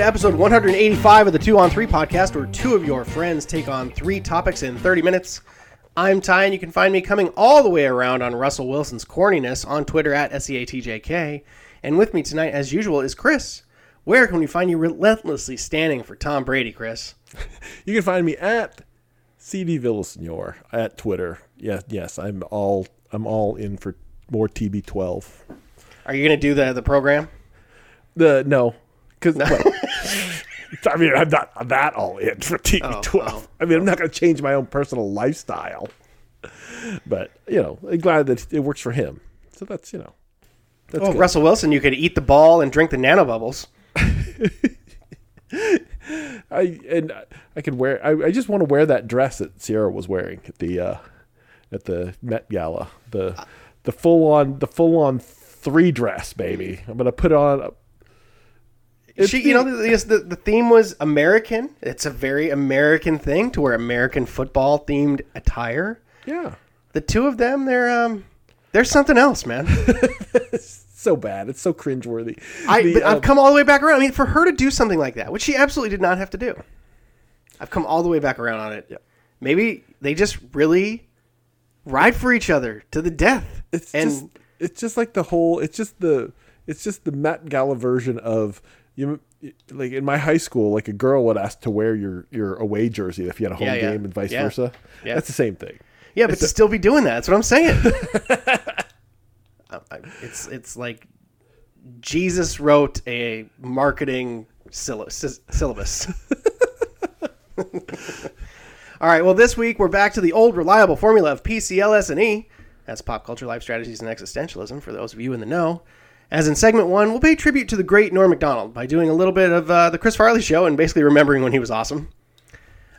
To episode 185 of the Two on Three podcast, where two of your friends take on three topics in 30 minutes. I'm Ty, and you can find me coming all the way around on Russell Wilson's corniness on Twitter at SEATJK. And with me tonight, as usual, is Chris. Where can we find you relentlessly standing for Tom Brady, Chris? You can find me at CD Villasenor at Twitter. Yes, yes, I'm all I'm all in for more TB12. Are you going to do the, the program? The no, because I mean I'm not that all in for TB12. oh. I mean I'm not going to change my own personal lifestyle, but you know I'm glad that it works for him. So that's you know that's Oh, good. Russell Wilson, you could eat the ball and drink the nanobubbles. I and I could wear. I, I just want to wear that dress that Ciara was wearing at the uh, at the Met Gala. The the full on the full on three dress, baby. I'm gonna put on. It's She, you know, the, the, the theme was American. It's a very American thing to wear American football themed attire. Yeah, The two of them, they're um, they're something else, man. so bad. It's so cringeworthy. I The, but uh, I've come all the way back around. I mean, for her to do something like that, which she absolutely did not have to do, I've come all the way back around on it. Yeah. Maybe they just really ride for each other to the death. it's and just it's just like the whole. It's just the it's just the Met Gala version of you. Like in my high school, like a girl would ask to wear your your away jersey if you had a home Yeah, yeah. game and vice Yeah. versa. Yeah. That's the same thing. yeah, but to still be doing that, that's what I'm saying. Uh, it's it's like Jesus wrote a marketing sylla- syllabus. All right. Well, this week we're back to the old reliable formula of PCLS and E. That's pop culture, life strategies, and existentialism. For those of you in the know, as in segment one, we'll pay tribute to the great Norm Macdonald by doing a little bit of uh, the Chris Farley show and basically remembering when he was awesome.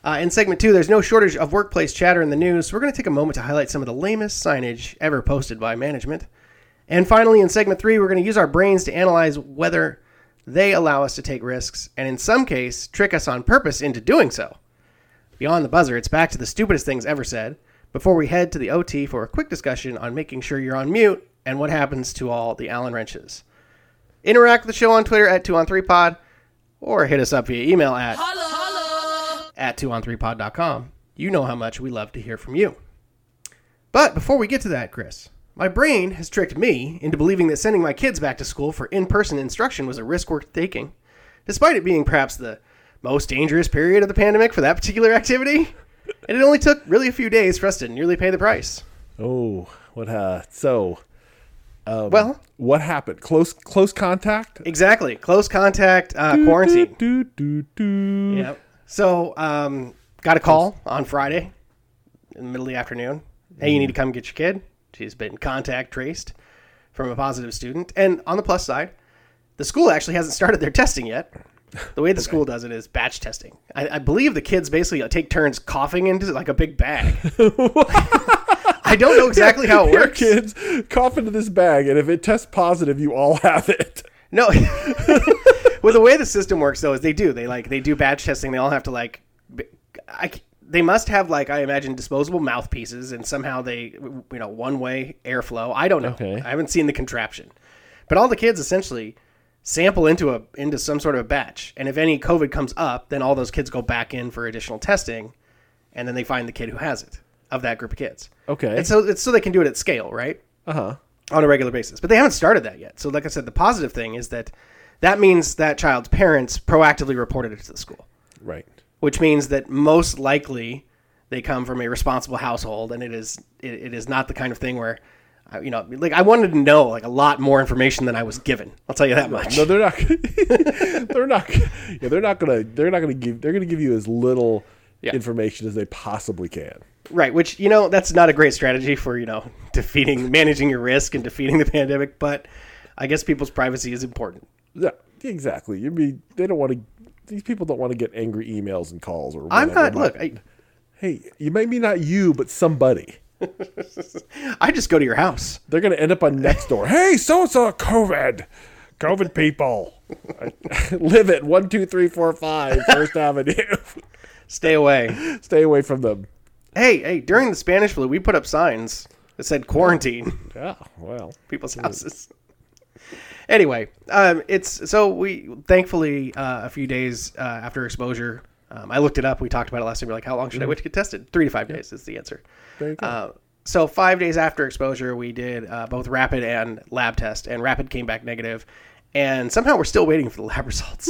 Uh, in segment two, there's no shortage of workplace chatter in the news, so we're going to take a moment to highlight some of the lamest signage ever posted by management. And finally, in segment three, we're going to use our brains to analyze whether they allow us to take risks, and in some case, trick us on purpose into doing so. Beyond the buzzer, it's back to the stupidest things ever said. Before we head to the OT for a quick discussion on making sure you're on mute and what happens to all the Allen wrenches. Interact with the show on Twitter at 2on3pod or hit us up via email at at 2on3pod.com. You know how much we love to hear from you. But before we get to that, Chris, my brain has tricked me into believing that sending my kids back to school for in person instruction was a risk worth taking, despite it being perhaps the most dangerous period of the pandemic for that particular activity. And it only took really a few days for us to nearly pay the price. Oh, what? Uh, so Well, what happened? Close close contact. exactly. Close contact uh, quarantine. Do, do, do. Yep. So, um, got a call on Friday in the middle of the afternoon. Hey, you need to come get your kid. She's been contact traced from a positive student. And on the plus side, the school actually hasn't started their testing yet. The way the school does it is batch testing. I, I believe the kids basically take turns coughing into like a big bag. I don't know exactly how it works. kids, cough into this bag, and if it tests positive, you all have it. No. well, the way the system works though is they do they like they do batch testing. They all have to like, I they must have like I imagine disposable mouthpieces and somehow they you know one way airflow. I don't know. Okay. I haven't seen the contraption, but all the kids essentially sample into a into some sort of a batch, and if any COVID comes up, then all those kids go back in for additional testing, and then they find the kid who has it of that group of kids. Okay. And so it's so they can do it at scale, right? Uh huh. on a regular basis. But they haven't started that yet. So, like I said, the positive thing is that that means that child's parents proactively reported it to the school, Right. which means that most likely they come from a responsible household, and it is it, it is not the kind of thing where. Uh, You know, like I wanted to know like a lot more information than I was given. I'll tell you that much. No, they're not. they're not. Yeah, they're not gonna. They're not gonna give. They're gonna give you as little Yeah. information as they possibly can. Right, which you know that's not a great strategy for you know defeating managing your risk and defeating the pandemic, but I guess people's privacy is important. Yeah, exactly. You mean they don't want to. These people don't want to get angry emails and calls or. I'm whatever. not. Look, I, Hey, you maybe not you, but somebody. I just go to your house. They're gonna end up on next door. hey, so and so COVID, COVID people, live at one two three four five First Avenue. Stay away. Stay away from them. Hey, hey, during the Spanish flu, we put up signs that said quarantine Yeah, well, people's houses. anyway, um, it's so we thankfully uh, a few days uh, after exposure, um, I looked it up. We talked about it last time. We're like, how long should I wait to get tested? Three to five days is the answer. There you go. Uh, so five days after exposure, we did uh, both rapid and lab test, and rapid came back negative, and somehow we're still waiting for the lab results.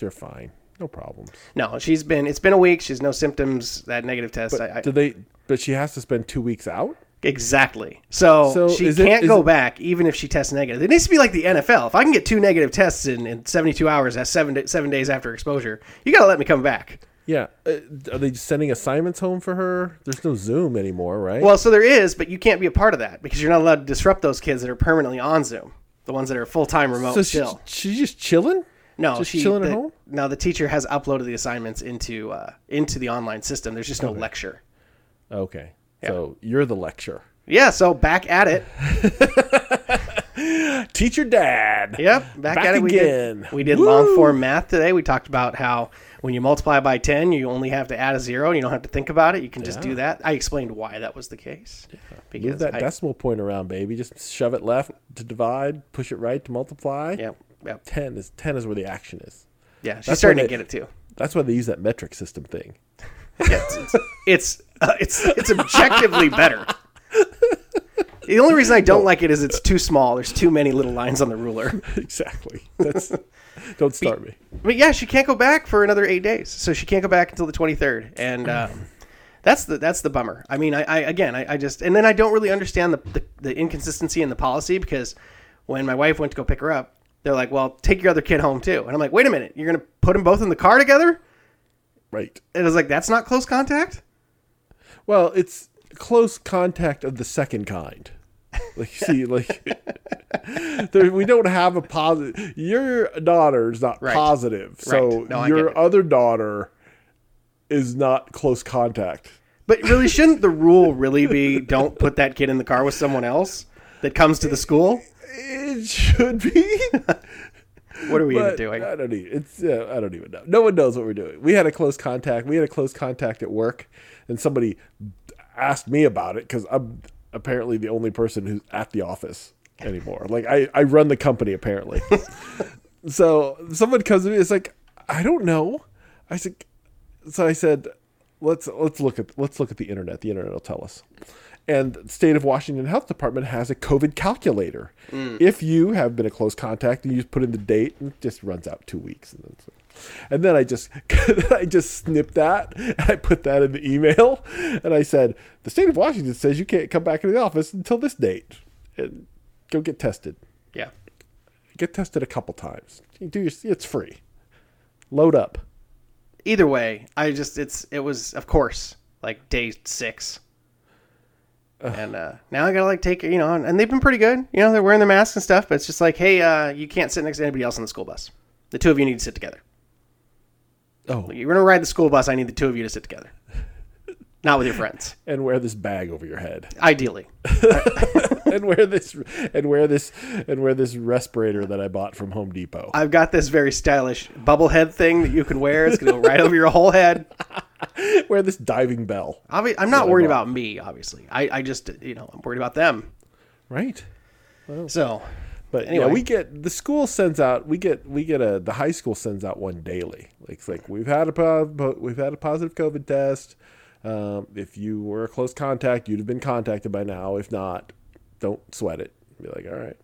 You're fine. No problems. No, she's been. It's been a week. She's no symptoms. That negative test. I, I, Do they? But she has to spend two weeks out. Exactly. So, So she can't is go it- back even if she tests negative. It needs to be like the NFL. If I can get two negative tests in, in 72 hours, that's seven seven days after exposure. You got to let me come back. Yeah. Uh, are they sending assignments home for her? There's no Zoom anymore, right? Well, so there is, but you can't be a part of that because you're not allowed to disrupt those kids that are permanently on Zoom. The ones that are full time remote so she, she's just chilling. No, Just she chilling the, at home. No, the teacher has uploaded the assignments into uh, into the online system. There's just no lecture. Okay. So you're the lecture. Yeah, so back at it. Teacher dad. Yep, back, Back at it. We again. did, we did long form math today. We talked about how when you multiply by 10, you only have to add a zero. You don't have to think about it. You can just do that. I explained why that was the case. Move Because that I, decimal point around, baby. Just shove it left to divide, push it right to multiply. Yep, yep. Ten is ten is where the action is. Yeah, she's That's starting why to they- get it too. That's why they use that metric system thing. Yeah, it's it's it's, uh, it's it's objectively better. The only reason I don't like it is it's too small. There's too many little lines on the ruler. exactly. That's don't start me. But yeah, she can't go back for another eight days, so she can't go back until the 23rd, and um, that's the that's the bummer. I mean, I, I again, I, I just and then I don't really understand the, the the inconsistency in the policy because when my wife went to go pick her up, they're like, "Well, take your other kid home too," and I'm like, "Wait a minute, you're gonna put them both in the car together?" Right. And I was like, "That's not close contact." Well, it's close contact of the second kind. Like see, like there, we don't have a positive. Your daughter is not Right. positive, so Right. No, your other daughter is not close contact. But really, shouldn't the rule really be don't put that kid in the car with someone else that comes to the school? It should be. What are we even doing? I don't even. It's uh, I don't even know. No one knows what we're doing. We had a close contact. We had a close contact at work, and somebody asked me about it because I'm apparently the only person who's at the office anymore. Like I, I run the company apparently. so someone comes to me. It's like I don't know. I said. So I said, let's let's look at let's look at the internet. The internet will tell us. And the state of Washington Health Department has a COVID calculator. Mm. If you have been a close contact and you just put in the date, and it just runs out two weeks. And then, and then I just I just snipped that and I put that in the email and I said the state of Washington says you can't come back into the office until this date. And go get tested. Yeah. Get tested a couple times. You do your, it's free. Load up. Either way, I just it's it was of course like day six. And uh, now I gotta like take you know, and, and they've been pretty good. You know, they're wearing their masks and stuff, but it's just like, hey, uh, you can't sit next to anybody else on the school bus. The two of you need to sit together. Oh, You're gonna ride the school bus. I need the two of you to sit together, not with your friends. and wear this bag over your head. Ideally, and wear this and wear this and wear this respirator that I bought from Home Depot. I've got this very stylish bubble head thing that you can wear. It's gonna go right over your whole head. wear this diving bell. Obvi- I'm not worried about me. Obviously, I, I just you know I'm worried about them. Right. So But Anyway. yeah, we get the school sends out we get we get a the high school sends out one daily. Like it's like we've had a we've had a positive COVID test. Um, if you were a close contact, you'd have been contacted by now. If not, don't sweat it. Be like, all right.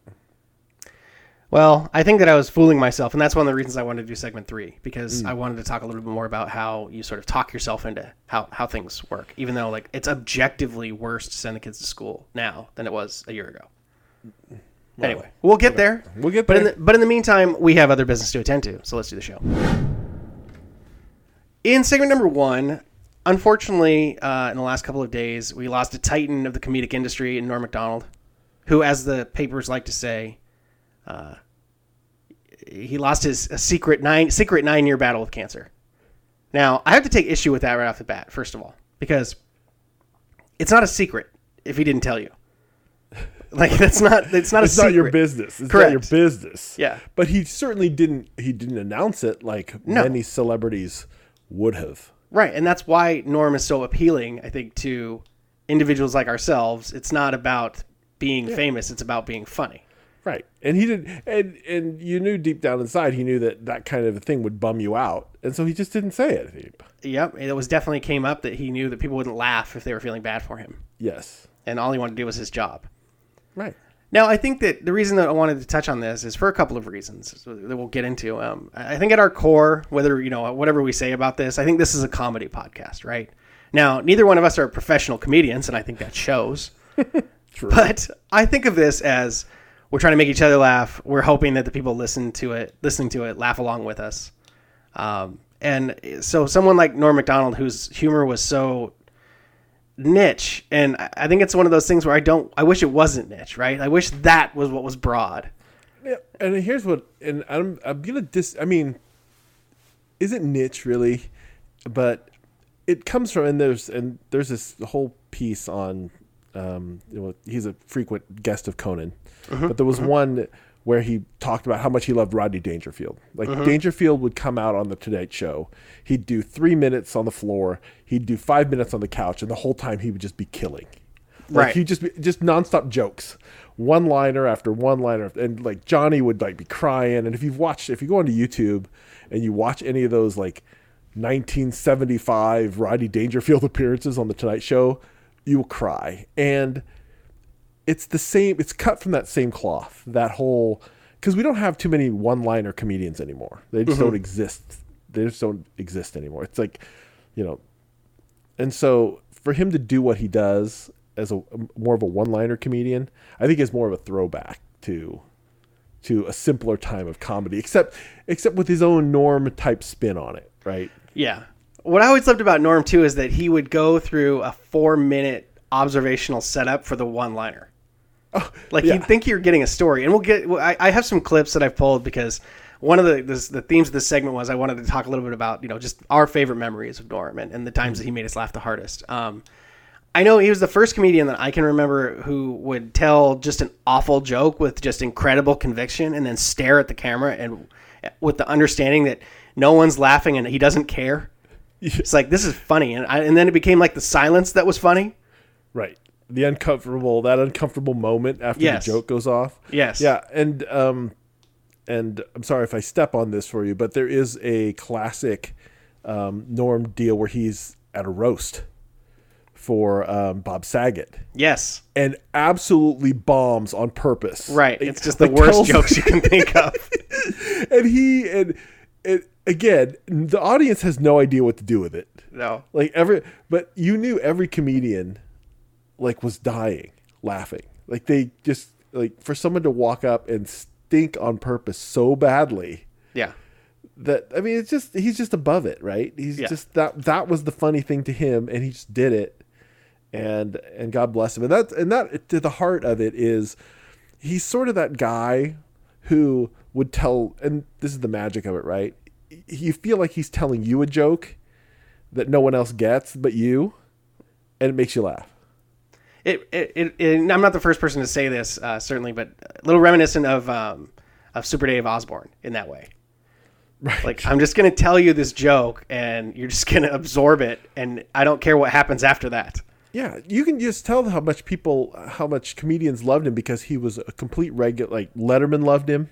Well, I think that I was fooling myself, and that's one of the reasons I wanted to do segment three because I wanted to talk a little bit more about how you sort of talk yourself into how, how things work, even though like it's objectively worse to send the kids to school now than it was a year ago. anyway, we'll get there. We'll get But in the, but in the meantime, we have other business to attend to, so let's do the show. In segment number one, unfortunately, uh, in the last couple of days, we lost a titan of the comedic industry in Norm Macdonald, who, as the papers like to say, uh, he lost his a secret nine secret nine year battle with cancer. Now, I have to take issue with that right off the bat, first of all, because it's not a secret if he didn't tell you. Like that's not it's not It's a not secret. your business. It's Correct. not your business. Yeah. But he certainly didn't he didn't announce it like No. many celebrities would have. Right, and that's why Norm is so appealing, I think, to individuals like ourselves. It's not about being famous; it's about being funny. Right. And he did and and you knew deep down inside he knew that that kind of a thing would bum you out. And so he just didn't say it. Yep, it was definitely came up that he knew that people wouldn't laugh if they were feeling bad for him. Yes. And all he wanted to do was his job. Right. Now, I think that the reason that I wanted to touch on this is for a couple of reasons that we'll get into. Um, I think at our core, whether you know whatever we say about this, I think this is a comedy podcast, right? Now, neither one of us are professional comedians, and I think that shows. True. But I think of this as we're trying to make each other laugh. We're hoping that the people listen to it, listening to it, laugh along with us. Um, and so, someone like Norm Macdonald, whose humor was so niche, and I think it's one of those things where I don't. I wish it wasn't niche, right? I wish that was what was broad. Yeah, and here's what, and I'm I'm gonna dis. I mean, is it niche really? But it comes from and there's and there's this whole piece on. Um, you know, he's a frequent guest of Conan, but there was one where he talked about how much he loved Rodney Dangerfield. Like mm-hmm. Dangerfield would come out on the Tonight Show, he'd do three minutes on the floor, he'd do five minutes on the couch, and the whole time he would just be killing. Like Right. He just be, just nonstop jokes, one liner after one liner, and like Johnny would like be crying. And if you've watched, if you go onto YouTube and you watch any of those like 1975 Rodney Dangerfield appearances on the Tonight Show, you will cry. And it's the same it's cut from that same cloth that whole because we don't have too many one-liner comedians anymore they just don't mm-hmm. exist they just don't exist anymore it's like you know and so for him to do what he does as a more of a one-liner comedian i think is more of a throwback to to a simpler time of comedy except except with his own norm type spin on it right Yeah. What I always loved about Norm too is that he would go through a four minute observational setup for the one liner. like yeah. you'd think you're getting a story, and we'll get. well, I, I have some clips that I've pulled because one of the this, the themes of this segment was I wanted to talk a little bit about you know just our favorite memories of Norm and, and the times that he made us laugh the hardest. Um, I know he was the first comedian that I can remember who would tell just an awful joke with just incredible conviction and then stare at the camera and with the understanding that no one's laughing and he doesn't care. It's like this is funny, and I, and then it became like the silence that was funny. Right. The uncomfortable that uncomfortable moment after Yes. the joke goes off. Yes. Yeah, and um and I'm sorry if I step on this for you, but there is a classic um Norm deal where he's at a roast for um Bob Saget Yes, and absolutely bombs on purpose. right. It's just the like worst tells- jokes you can think of. and he and it again, the audience has no idea what to do with it. No. Like every, but you knew every comedian, like, was dying laughing. Like they just like for someone to walk up and stink on purpose so badly Yeah. that I mean, it's just he's just above it, right? He's Yeah. just that that was the funny thing to him, and he just did it, and and God bless him. And that and that to the heart of it is he's sort of that guy who would tell, and this is the magic of it, right? You feel like he's telling you a joke that no one else gets but you, and it makes you laugh. It, it, it, it- I'm not the first person to say this, uh, certainly, but a little reminiscent of um, of Super Dave Osborne in that way. Right. Like I'm just gonna tell you this joke, and you're just gonna absorb it, and I don't care what happens after that. Yeah, you can just tell how much people, how much comedians loved him because he was a complete regular. Like Letterman loved him,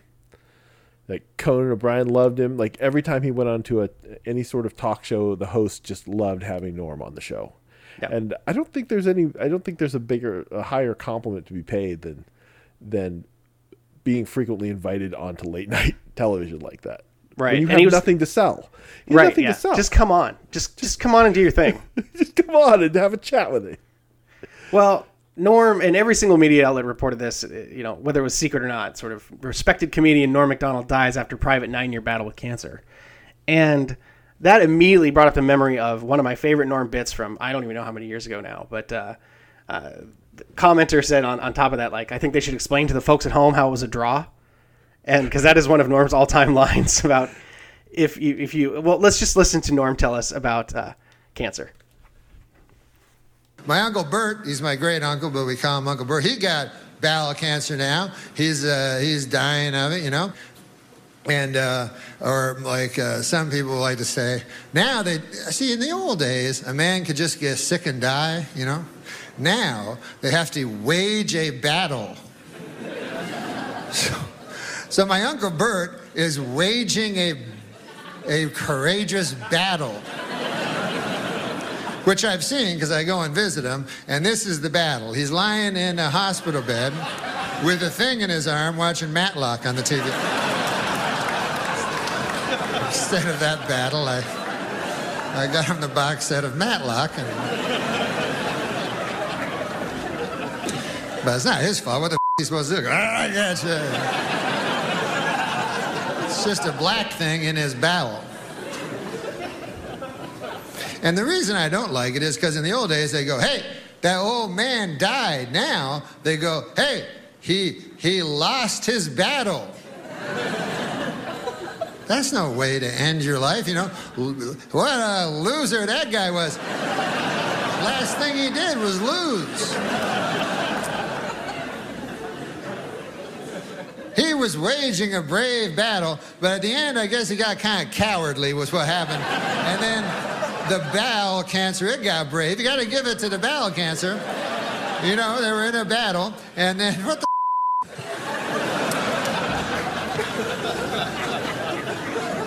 like Conan O'Brien loved him. Like every time he went on to a any sort of talk show, the host just loved having Norm on the show. Yeah. And I don't think there's any. I don't think there's a bigger, a higher compliment to be paid than than being frequently invited onto late night television like that. Right, When you and have was- nothing to sell. You have Right? Nothing Yeah. to sell. Just come on. Just just come on and do your thing. just come on and have a chat with me. Well, Norm and every single media outlet reported this, uh, you know, whether it was secret or not. Sort of respected comedian Norm Macdonald dies after private nine-year battle with cancer, and that immediately brought up the memory of one of my favorite Norm bits from I don't even know how many years ago now, but uh, uh, the commenter said on on top of that, like I think they should explain to the folks at home how it was a draw, and because that is one of Norm's all-time lines about if you if you well, let's just listen to Norm tell us about uh, cancer. My uncle Bert, he's my great uncle, but we call him Uncle Bert. He got bowel cancer now. He's uh, he's dying of it, you know. And uh, or like uh, some people like to say, now they see in the old days a man could just get sick and die, you know. Now they have to wage a battle So, so my uncle Bert is waging a, a courageous battle, which I've seen because I go and visit him. And this is the battle. He's lying in a hospital bed with a thing in his arm watching Matlock on the TV. Instead of that battle, I, I got him the box set of Matlock. And, but it's not his fault. What the f- is he supposed to do? Ah, I gotcha. It's just a black thing in his bowel. And the reason I don't like it is because in the old days they go, hey, that old man died. Now they go, hey, he, he lost his battle. That's no way to end your life, you know. What a loser that guy was. Last thing he did was lose. He was waging a brave battle, but at the end, I guess he got kind of cowardly, was what happened. And then the bowel cancer, it got brave. You got to give it to the bowel cancer. You know, they were in a battle, and then what the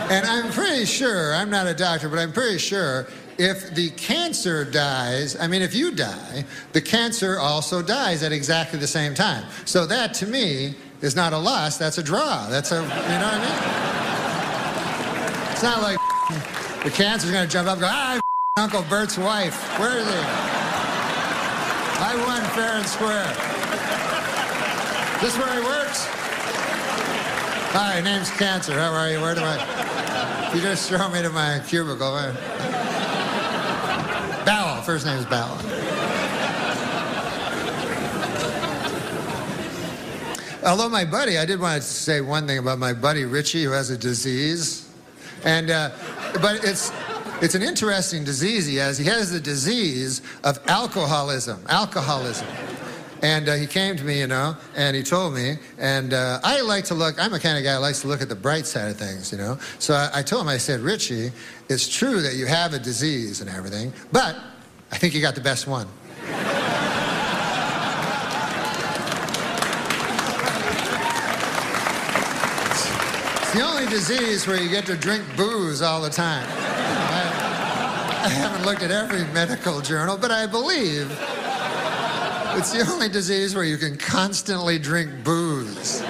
And I'm pretty sure, I'm not a doctor, but I'm pretty sure if the cancer dies, I mean, if you die, the cancer also dies at exactly the same time. So that to me is not a loss, that's a draw. That's a, you know what I mean? It's not like the cancer's gonna jump up and go, ah, Uncle Bert's wife. Where is he? I won fair and square. This is where he works? Hi, name's Cancer. How are you? Where do I? You just throw me to my cubicle. Where- Bowel. First name is Bowel. Although my buddy, I did want to say one thing about my buddy Richie, who has a disease, and uh, but it's it's an interesting disease he has. He has the disease of alcoholism. Alcoholism. And uh, he came to me, you know, and he told me, and uh, I like to look, I'm a kind of guy who likes to look at the bright side of things, you know. So I, I told him, I said, Richie, it's true that you have a disease and everything, but I think you got the best one. It's the only disease where you get to drink booze all the time. I, I haven't looked at every medical journal, but I believe it's the only disease where you can constantly drink booze.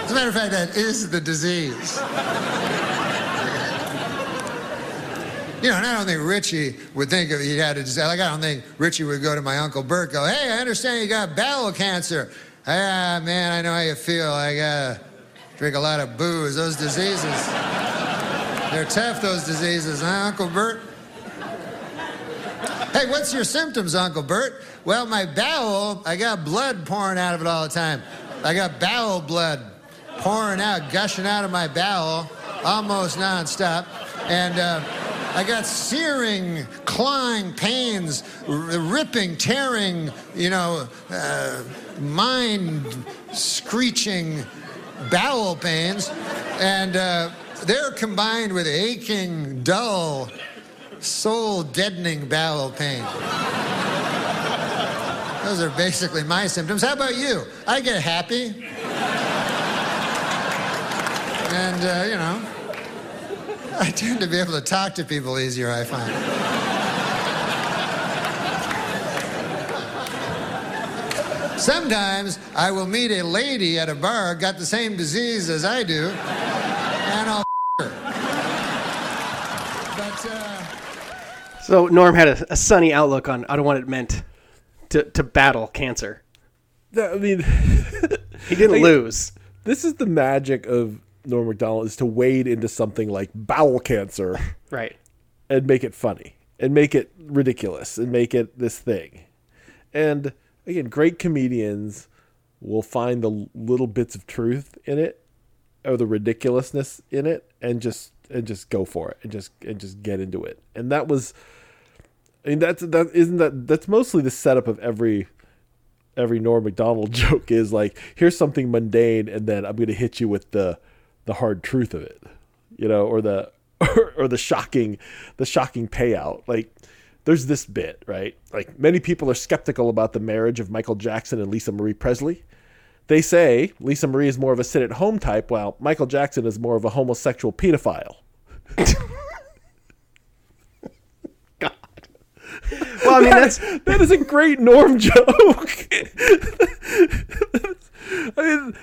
As a matter of fact, that is the disease. You know, and I don't think Richie would think if he had a disease. Like, I don't think Richie would go to my Uncle Bert, go, hey, I understand you got bowel cancer. Ah, man, I know how you feel. I gotta drink a lot of booze. Those diseases, they're tough, those diseases, huh, Uncle Bert? Hey, what's your symptoms, Uncle Bert? Well, my bowel, I got blood pouring out of it all the time. I got bowel blood pouring out, gushing out of my bowel almost nonstop. And uh, I got searing, clawing pains, ripping, tearing, you know, uh, mind screeching bowel pains. And uh, they're combined with aching, dull, soul deadening bowel pain. Those are basically my symptoms. How about you? I get happy. And, uh, you know, I tend to be able to talk to people easier, I find. Sometimes I will meet a lady at a bar, got the same disease as I do, and I'll her. But, uh, So Norm had a, a sunny outlook on, on what it meant to, to battle cancer. I mean, He didn't Like- lose. this is the magic of Norm Macdonald is to wade into something like bowel cancer Right. and make it funny and make it ridiculous and make it this thing. And again, great comedians will find the little bits of truth in it or the ridiculousness in it and just and just go for it and just and just get into it. And that was I mean that's that isn't that that's mostly the setup of every every Norm Macdonald joke is like here's something mundane and then I'm going to hit you with the the hard truth of it. You know, or the or, or the shocking the shocking payout. Like there's this bit, right? Like many people are skeptical about the marriage of Michael Jackson and Lisa Marie Presley. They say Lisa Marie is more of a sit at home type, while Michael Jackson is more of a homosexual pedophile. God. Well, I mean that's that is a great Norm joke. I mean,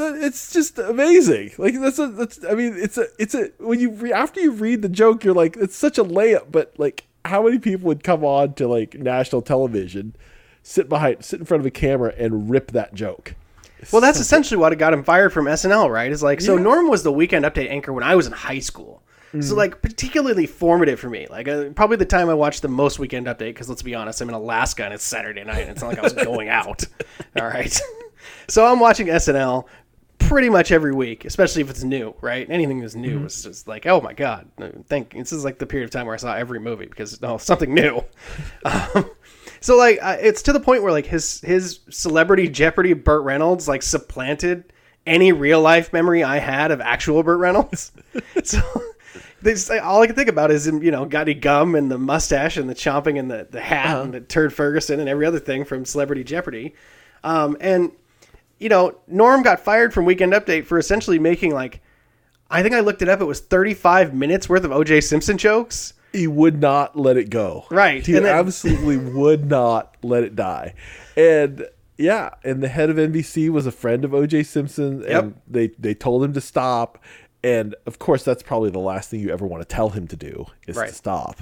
it's just amazing. Like that's a that's. I mean, it's a it's a when you re, after you read the joke, you're like, it's such a layup. But like, how many people would come on to like national television, sit behind, sit in front of a camera, and rip that joke? well, that's essentially what got him fired from SNL, right? Is like so. Yeah. Norm was the Weekend Update anchor when I was in high school. So like particularly formative for me. Like uh, probably the time I watched the most Weekend Update because let's be honest, I'm in Alaska and it's Saturday night. And it's not like I was going out. All right, so I'm watching SNL pretty much every week, especially if it's new. Right, anything that's new is just like oh my god. Thank this is like the period of time where I saw every movie because oh something new. Um, so like uh, it's to the point where like his his celebrity Jeopardy Burt Reynolds like supplanted any real life memory I had of actual Burt Reynolds. so they just, like, all I can think about is him, you know, got any gum and the mustache and the chomping and the, the hat and the turd Ferguson and every other thing from Celebrity Jeopardy. Um, and you know, Norm got fired from Weekend Update for essentially making like I think I looked it up. It was 35 minutes worth of OJ Simpson jokes. He would not let it go. Right, He then- absolutely would not let it die. And yeah, and the head of NBC was a friend of OJ Simpson and Yep. they they told him to stop. And of course that's probably the last thing you ever want to tell him to do is Right. to stop.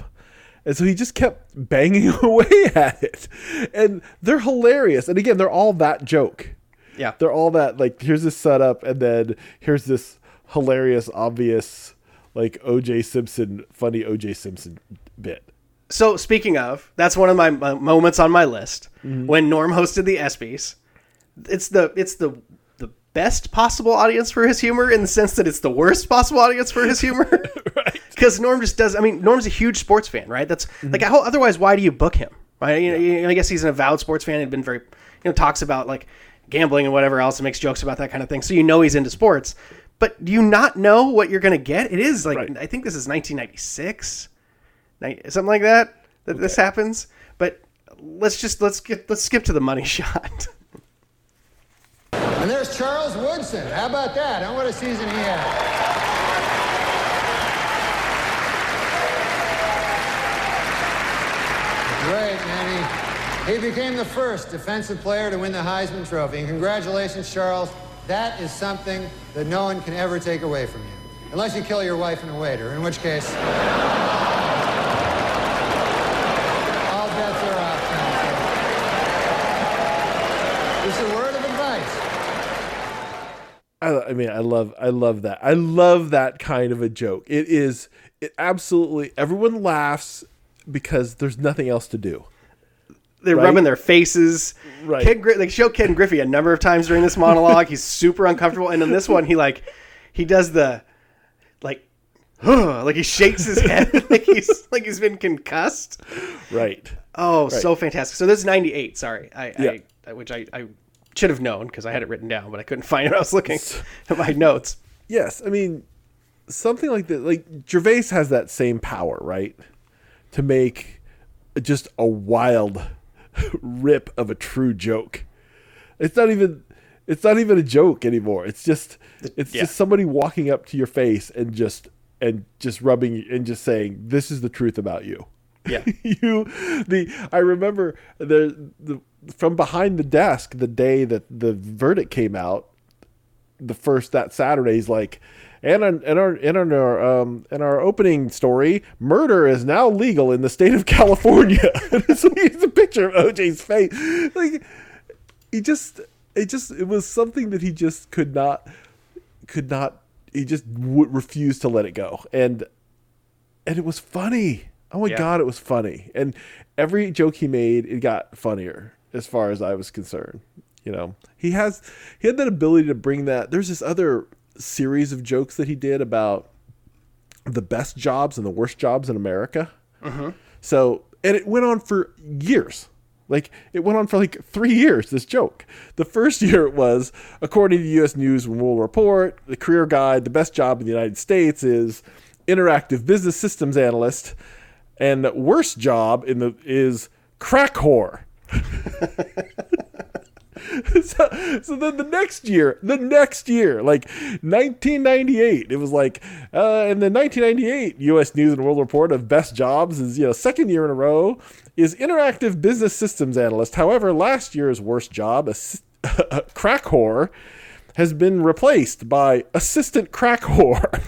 And so he just kept banging away at it. And they're hilarious. And again, they're all that joke. Yeah. They're all that like here's this setup and then here's this hilarious obvious like OJ Simpson funny OJ Simpson bit. So speaking of, that's one of my, my moments on my list mm-hmm. when Norm hosted the ESPYS. It's the it's the the best possible audience for his humor in the sense that it's the worst possible audience for his humor. right. Because Norm just does. I mean, Norm's a huge sports fan, right? That's mm-hmm. like how, otherwise, why do you book him? Right? You know, you- I guess he's an avowed sports fan. He'd been very, you know, talks about like gambling and whatever else, and makes jokes about that kind of thing. So you know he's into sports. But do you not know what you're going to get? It is like Right. I think this is 1996 something like that that this happens but let's just let's get let's skip to the money shot And there's Charles Woodson. How about that? And what a season he had. Great, man. He, he became the first defensive player to win the Heisman Trophy. And congratulations, Charles. That is something that no one can ever take away from you. Unless you kill your wife and a waiter, in which case. all bets are off. Just a word of advice. I, I mean, I love, I love that. I love that kind of a joke. It is, it absolutely. Everyone laughs because there's nothing else to do. They're Right. rubbing their faces Right. Ken they show ken griffey a number of times during this monologue he's super uncomfortable and in this one he like he does the like like he shakes his head like he's like he's been concussed Right. oh so fantastic so this is 98 sorry i, Yeah. I which i i should have known because i had it written down but i couldn't find it i was looking at my notes Yes. I mean, something like that. Like Gervais has that same power, right? To make just a wild rip of a true joke. It's not even. It's not even a joke anymore. It's just. It's Yeah. just somebody walking up to your face and just and just rubbing and just saying, "This is the truth about you." Yeah. you the I remember the the from behind the desk the day that the verdict came out the first that Saturday he's like and on, in our in our um in our opening story murder is now legal in the state of California so here's a picture of OJ's face like he just it just it was something that he just could not could not he just would refuse to let it go and and it was funny. Oh my Yeah. god, it was funny. And every joke he made, it got funnier as far as I was concerned. You know, he has he had that ability to bring that. There's this other series of jokes that he did about the best jobs and the worst jobs in America. Uh-huh. So, and it went on for years. Like it went on for like three years. This joke. The first year it was, according to U.S. News and World Report, the career guide, the best job in the United States is interactive business systems analyst. and the worst job in the is crack whore. so, so then the next year, the next year, like 1998, it was like, uh, in the 1998 U.S. News and World Report of best jobs is you know second year in a row is interactive business systems analyst. However, last year's worst job, a crack whore, has been replaced by assistant crack whore.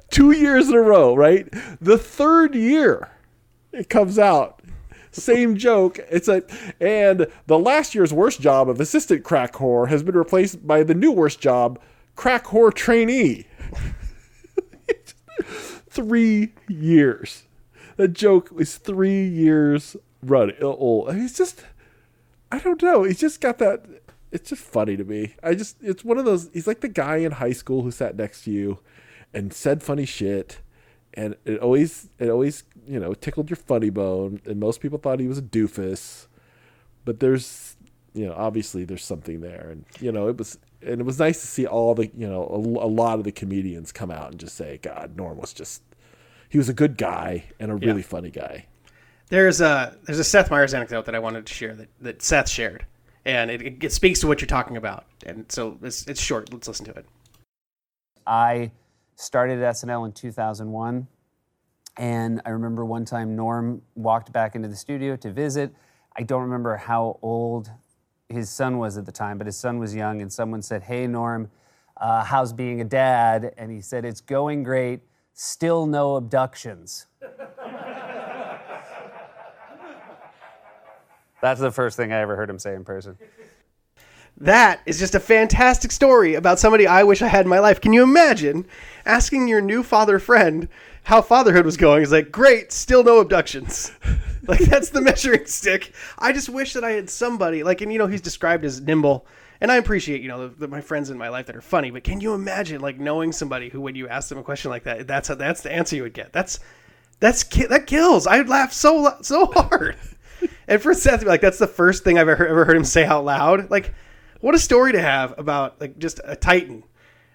Two years in a row, right? The third year it comes out same joke. It's a and the last year's worst job of assistant crack whore has been replaced by the new worst job, crack whore trainee. three years. That joke is three years run old. I mean, it's just I don't know. He's just got that. It's just funny to me. I just it's one of those. He's like the guy in high school who sat next to you and said funny shit and it always it always you know tickled your funny bone and most people thought he was a doofus but there's you know obviously there's something there and you know it was and it was nice to see all the you know a, a lot of the comedians come out and just say god norm was just he was a good guy and a really funny guy There's a there's a Seth Meyers anecdote that I wanted to share that, that Seth shared, and it, it speaks to what you're talking about. And so it's, it's short. Let's listen to it. I started at SNL in 2001. And I remember one time Norm walked back into the studio to visit. I don't remember how old his son was at the time, but his son was young. And someone said, Hey, Norm, uh, how's being a dad? And he said, It's going great, still no abductions. That's the first thing I ever heard him say in person. That is just a fantastic story about somebody I wish I had in my life. Can you imagine asking your new father friend how fatherhood was going? is like, great, still no abductions. like that's the measuring stick. I just wish that I had somebody like, and you know, he's described as nimble, and I appreciate you know the, the, my friends in my life that are funny. But can you imagine like knowing somebody who, when you ask them a question like that, that's how, that's the answer you would get. That's that's that kills. I'd laugh so so hard. and for Seth to be like, that's the first thing I've ever ever heard him say out loud. Like what a story to have about like just a titan.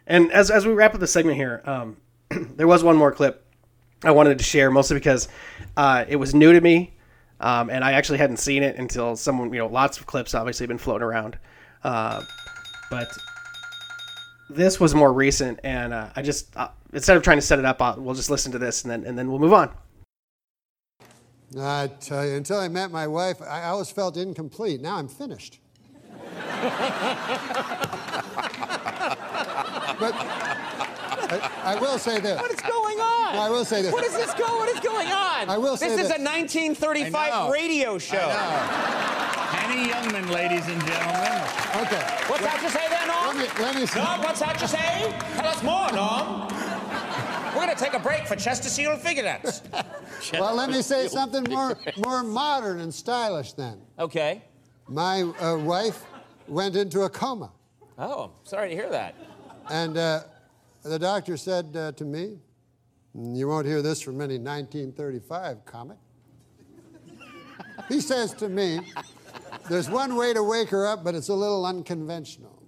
And as as we wrap up the segment here, um, there was one more clip I wanted to share, mostly because uh, it was new to me, um, and I actually hadn't seen it until someone you know lots of clips obviously been floating around, uh, but this was more recent, and uh, I just uh, instead of trying to set it up, I'll, we'll just listen to this and then and then we'll move on. I tell you, until I met my wife, I always felt incomplete. Now I'm finished. but I, I, will say this. What is going on? I will say this. What is this go? What is going on? I will say this. this. is a 1935 radio show. Henny Youngman, ladies and gentlemen. Okay. What's that you say there, Norm? Let me, let me see. Norm, what's that you say? Tell us more, Norm. We're going to take a break for Chesterfield cigarettes. well, let me say something more, more modern and stylish then. Okay. My uh, wife went into a coma. Oh, sorry to hear that. And uh, the doctor said uh, to me, You won't hear this from any 1935 comic. he says to me, There's one way to wake her up, but it's a little unconventional.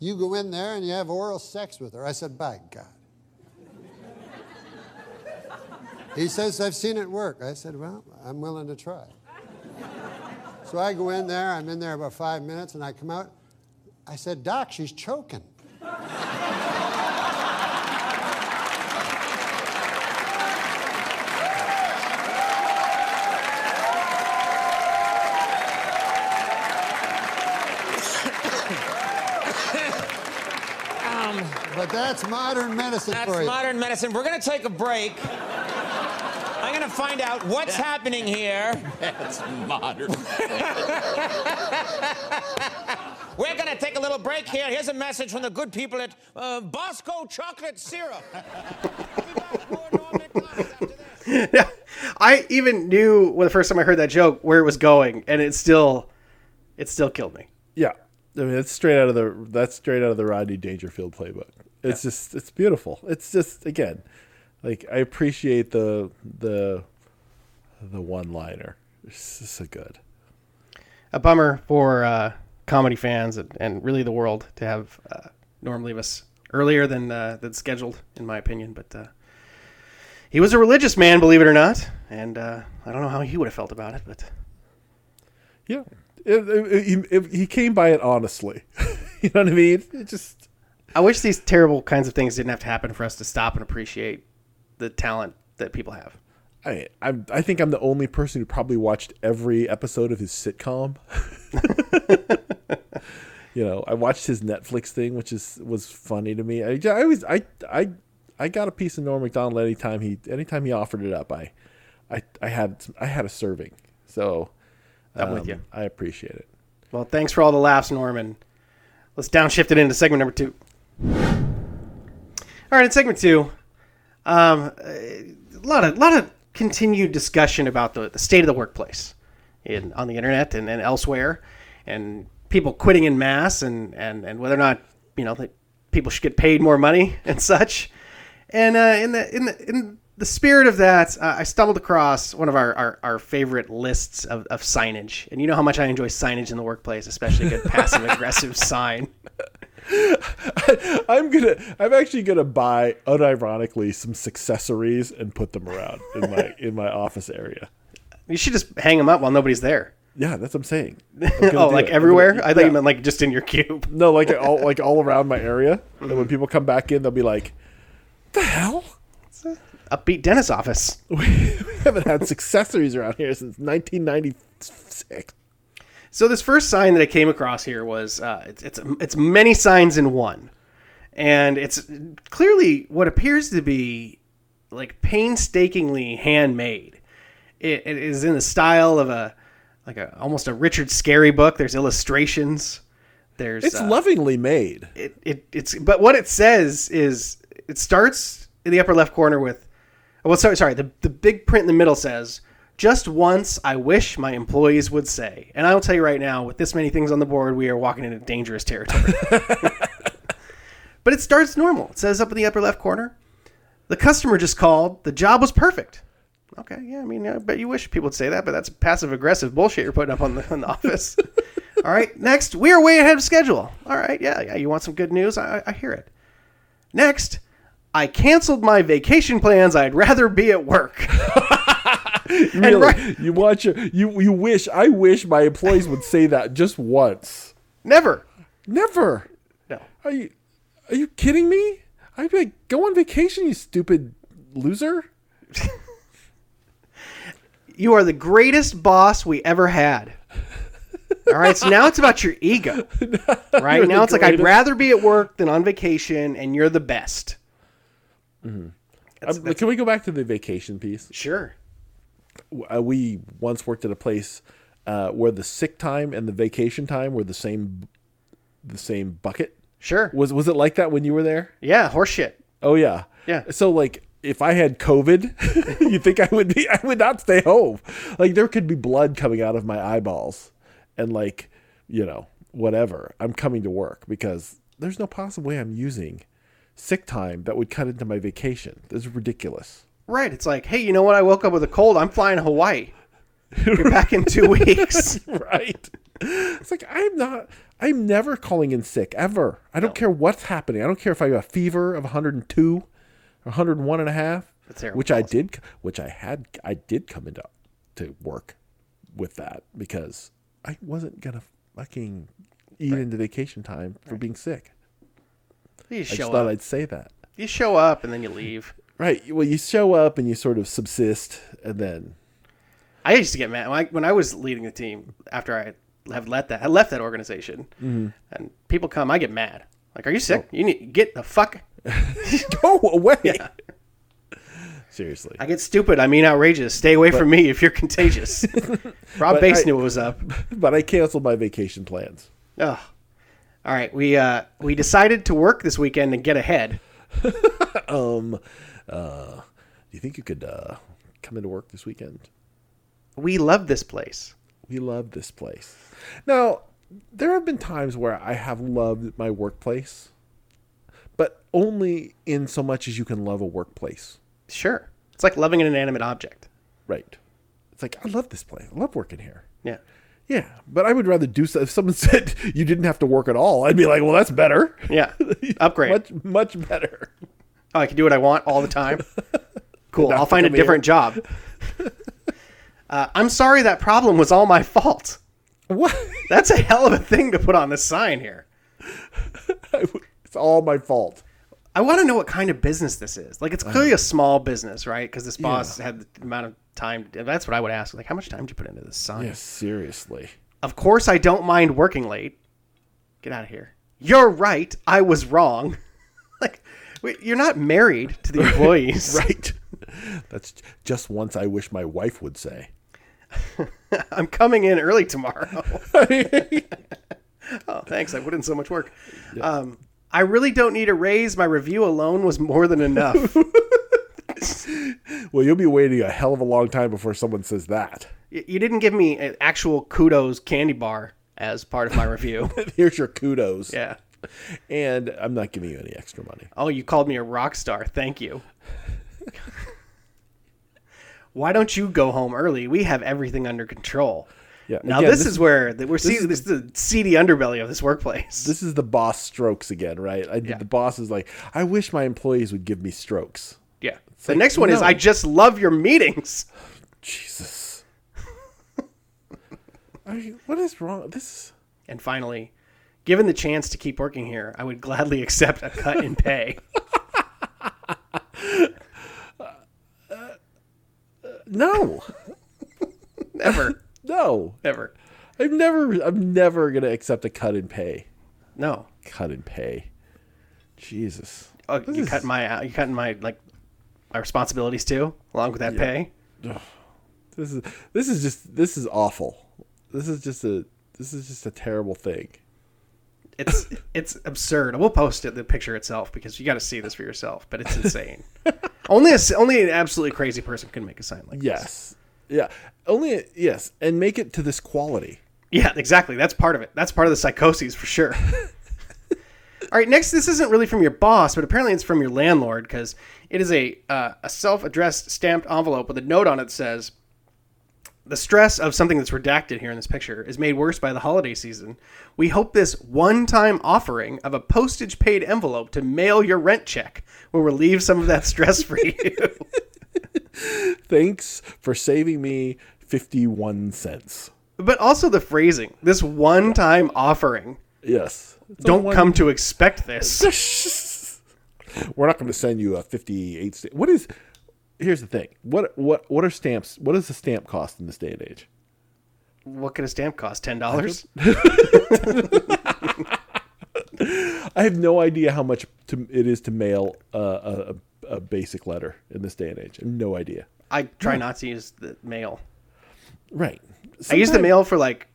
You go in there and you have oral sex with her. I said, By God. He says, I've seen it work. I said, Well, I'm willing to try. So I go in there, I'm in there about five minutes, and I come out. I said, Doc, she's choking. But that's modern medicine That's for you. modern medicine. We're going to take a break. I'm going to find out what's happening here. That's modern. We're going to take a little break here. Here's a message from the good people at uh, Bosco Chocolate Syrup. I even knew when the first time I heard that joke where it was going, and it still, it still killed me. Yeah, I mean it's straight out of the that's straight out of the Rodney Dangerfield playbook. It's just it's beautiful. It's just again, like I appreciate the the the one liner. It's just so good. A bummer for uh, comedy fans and, and really the world to have uh, Norm leave us earlier than uh, than scheduled, in my opinion. But uh, he was a religious man, believe it or not, and uh, I don't know how he would have felt about it, but Yeah, It- it- it- he came by it honestly. you know what I mean? It just I wish these terrible kinds of things didn't have to happen for us to stop and appreciate the talent that people have. I, I I think I'm the only person who probably watched every episode of his sitcom. you know, I watched his Netflix thing, which is was funny to me. I, I always I I I got a piece of Norm Macdonald anytime he anytime he offered it up. I I I had I had a serving, so I'm with um, you. I appreciate it. Well, thanks for all the laughs, Norman. Let's downshift it into segment number two. All right, in segment two, um, a lot of lot of continued discussion about the, the state of the workplace in on the internet and, and elsewhere, and people quitting in mass, and, and, and whether or not you know people should get paid more money and such. And uh, in the in the in the spirit of that, uh, I stumbled across one of our, our, our favorite lists of, of signage. And you know how much I enjoy signage in the workplace, especially a good passive aggressive sign. I'm gonna I'm actually gonna buy unironically some accessories and put them around in my in my office area. You should just hang them up while nobody's there. Yeah, that's what I'm saying. I'm Oh, like it. Everywhere? gonna- I thought yeah. you meant like just in your cube. No, like all like all around my area. And when mm-hmm. people come back in, they'll be like, "The hell? Upbeat dentist office. We haven't had accessories around here since 1996." So this first sign that I came across here was uh, it's, it's it's many signs in one, and it's clearly what appears to be like painstakingly handmade. It, it is in the style of a like a almost a Richard Scarry book. There's illustrations. There's It's uh, lovingly made. it, it it's but what it says is it starts in the upper left corner with well sorry sorry the, the big print in the middle says just once i wish my employees would say. And i'll tell you right now with this many things on the board we are walking into dangerous territory. But it starts normal. It says up in the upper left corner the customer just called. The job was perfect. Okay yeah i mean i bet you wish people would say that but that's passive aggressive bullshit you're putting up on the, on the office. All right next we are way ahead of schedule. All right yeah yeah you want some good news? I, I I hear it. Next i canceled my vacation plans. I'd rather be at work Really, right- you your you you wish I wish my employees would say that just once. never. Never. no. Are you are you kidding me? I'd be like, go on vacation, you stupid loser. you are the greatest boss we ever had. All right? So now it's about your ego. Right? now it's like i'd rather be at work than on vacation and you're the best. Um, can we go back to the vacation piece? sure we once worked at a place uh, where the sick time and the vacation time were the same the same bucket. sure Was was it like that when you were there? yeah horseshit Oh yeah. Yeah. So like if I had COVID, you think I would be I would not stay home. Like there could be blood coming out of my eyeballs and like, you know, whatever. I'm coming to work because there's no possible way I'm using sick time that would cut into my vacation. This is ridiculous. Right. It's like, hey, you know what? I woke up with a cold. I'm flying to Hawaii. You're back in two weeks. right? It's like I'm not. I'm never calling in sick ever. I don't care what's happening. I don't care if I have a fever of 102 or 101 and a half, That's terrible which I did, which I had. I did come into to work with that because I wasn't gonna fucking eat into vacation time for being sick. You I show just thought up. I'd say that. You show up and then you leave. Right. Well, you show up and you sort of subsist, and then I used to get mad when I, when I was leading the team after I have let that I left that organization, Mm-hmm. and people come. I get mad. Like, are you Oh. sick? You need get the fuck. go away. Seriously. I get stupid. I mean outrageous. Stay away from me if you're contagious. Rob But Bass knew what was up. but I canceled my vacation plans. Ugh. All right, we uh, we decided to work this weekend and get ahead. Um, uh, do you think you could uh, come into work this weekend? We love this place. We love this place. Now, there have been times where I have loved my workplace, but only in so much as you can love a workplace. Sure, it's like loving an inanimate object. Right. It's like, I love this place. I love working here. Yeah. Yeah, but I would rather do so. If someone said you didn't have to work at all, I'd be like, well, that's better. Yeah. Upgrade. much, much better. Oh, I can do what I want all the time. Cool. I'll find a different job. uh, I'm sorry that problem was all my fault. What? That's a hell of a thing to put on the sign here. it's all my fault. I want to know what kind of business this is. Like, it's clearly a small business, right? Because this boss had the amount of time. That's what I would ask. Like, how much time did you put into this sign? Yeah, seriously. Of course, I don't mind working late. Get out of here. You're right. I was wrong. Wait, you're not married to the employees. Right. That's just once I wish my wife would say. I'm coming in early tomorrow. oh, thanks. I put in so much work. Um, I really don't need a raise. My review alone was more than enough. Well, you'll be waiting a hell of a long time before someone says that. You didn't give me an actual kudos candy bar as part of my review. Here's your kudos. yeah. And I'm not giving you any extra money. Oh, you called me a rock star. Thank you. Why don't you go home early? We have everything under control. Yeah. Now again, this, is where the, we're seeing is this is the seedy underbelly of this workplace. this is the boss strokes again, right? I, Yeah. The boss is like, I wish my employees would give me strokes. yeah. The like, next one is. I just love your meetings. Jesus. I mean, what is wrong? This And finally, given the chance to keep working here, I would gladly accept a cut in pay. no, Never. no. Never. I'm never, I'm never gonna accept a cut in pay. No. Cut in pay. Jesus. Oh, This you is- cut my uh, you cutting my like my responsibilities too, along with that pay. This is this is just this is awful. This is just a this is just a terrible thing. It's it's absurd. We'll post it the picture itself because you got to see this for yourself. But it's insane. only a, only an absolutely crazy person can make a sign like this. Yes. Yeah. Only yes, and make it to this quality. Yeah, exactly. That's part of it. That's part of the psychoses for sure. All right, next, this isn't really from your boss, but apparently it's from your landlord because it is a uh, a self-addressed stamped envelope with a note on it that says, "The stress of something that's redacted here in this picture is made worse by the holiday season. We hope this one-time offering of a postage-paid envelope to mail your rent check will relieve some of that stress for you." Thanks for saving me 51 cents. but also the phrasing, this one-time offering. Yes. It's Don't one- come to expect this. We're not going to send you a 58 sta- What is Here's the thing. What what what are stamps? What does a stamp cost in this day and age? What could a stamp cost? Ten dollars? I have no idea how much to, it is to mail uh, a, a basic letter in this day and age. I have no idea. I try not to use the mail. Right. I use the mail for like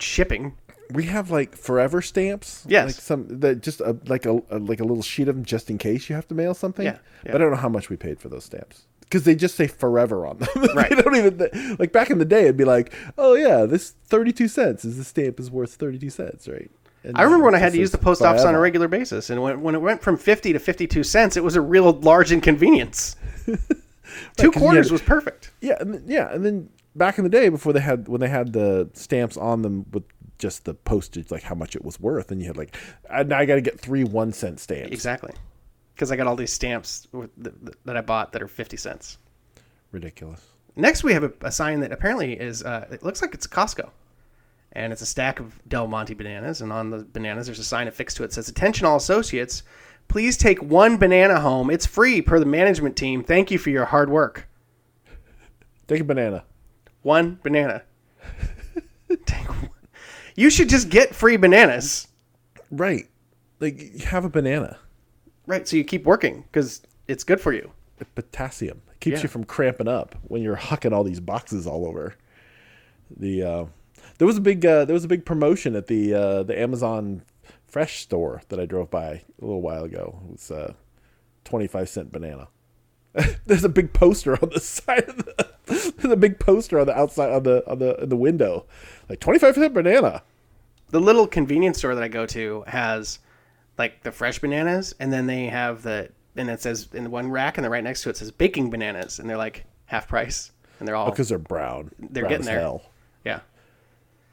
shipping. We have like forever stamps. Yes. Like some that just a, like a, a like a little sheet of them just in case you have to mail something. Yeah, yeah. But I don't know how much we paid for those stamps because they just say forever on them. Right. they don't even like back in the day. It'd be like, oh yeah, this thirty two cents is the stamp is worth thirty two cents, right? And I remember when I had to use the post office on a regular basis, and when, when it went from fifty to fifty-two cents, it was a real large inconvenience. Two 'cause you quarters had- was perfect. Yeah, and then, yeah, and then back in the day before they had when they had the stamps on them with just the postage, like how much it was worth, and you had like, "Ah, now I got to get three one cent stamps. Exactly, because I got all these stamps with- that that I bought that are fifty cents. Ridiculous. Next, we have a, a sign that apparently is. Uh, it looks like it's Costco, and it's a stack of Del Monte bananas. And on the bananas, there's a sign affixed to it that says, "Attention, all associates! Please take one banana home. It's free per the management team. Thank you for your hard work. Take a banana. One banana. take one. You should just get free bananas, Right. Like have a banana. Right? So you keep working because it's good for you. Potassium It keeps Yeah. you from cramping up when you're hucking all these boxes all over. The uh, there was a big uh, there was a big promotion at the uh, the Amazon Fresh store that I drove by a little while ago. It was uh, twenty five cent banana. There's a big poster on the side of the there's a big poster on the outside on the on the in the window, like twenty five cent banana. the little convenience store that I go to has like the fresh bananas, and then they have the and it says in one rack, and the right next to it says baking bananas, and they're like half price, and they're all oh, because they're brown. They're brown getting there. hell. yeah.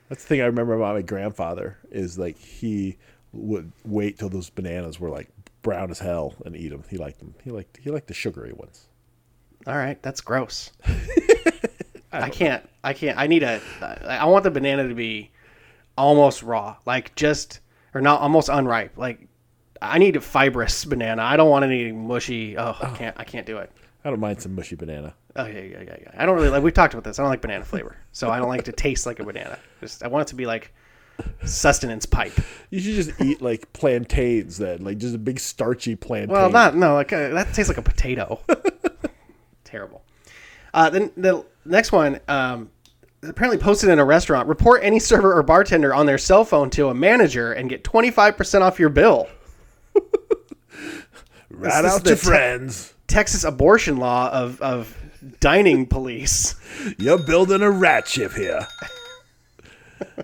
That's the thing I remember about my grandfather is like he would wait till those bananas were like brown as hell and eat them. He liked them. He liked he liked the sugary ones. All right, that's gross. I, can't. I can't. I need a. I want the banana to be almost raw, like just or not almost unripe. Like I need a fibrous banana. I don't want any mushy. Oh, I can't. I can't do it. I don't mind some mushy banana. Oh yeah, yeah, yeah, yeah. I don't really like. We've talked about this. I don't like banana flavor, so I don't like it to taste like a banana. Just I want it to be like sustenance pipe. You should just eat like plantains then, like just a big starchy plantain. Well, not no. Like uh, that tastes like a potato. Terrible. Uh, then the next one, um, apparently posted in a restaurant. Report any server or bartender on their cell phone to a manager and get twenty five percent off your bill. Rat this out the your te- friends. Texas abortion law of of dining police. You're building a rat ship here.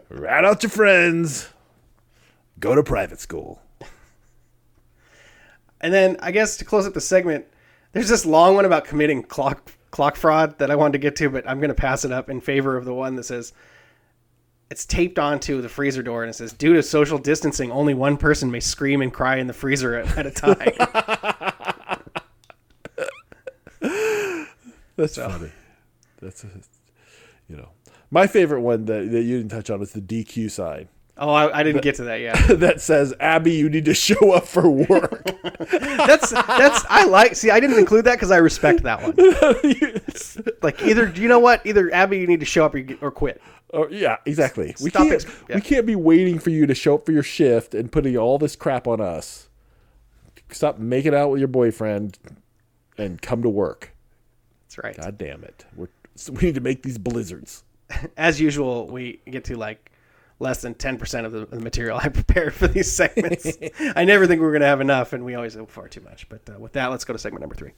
rat out your friends. Go to private school. And then I guess to close up the segment, there's this long one about committing clock clock fraud that I wanted to get to, but I'm going to pass it up in favor of the one that says it's taped onto the freezer door and it says due to social distancing, only one person may scream and cry in the freezer at, at a time. That's funny. That's, you know, my favorite one that, that you didn't touch on is the DQ sign oh, I, I didn't get to that yet. that says, Abby, you need to show up for work. That's that's I like. See, I didn't include that because I respect that one. It's like either do you know what, either Abby, you need to show up or, get- or quit. Oh yeah, exactly. We can't ex- yeah. we can't be waiting for you to show up for your shift and putting all this crap on us. Stop making out with your boyfriend and come to work. That's right. God damn it. We're so we need to make these blizzards. as usual, we get to like less than 10% of the, the material I prepared for these segments. I never think we are going to have enough, and we always have far too much. But uh, with that, let's go to segment number three.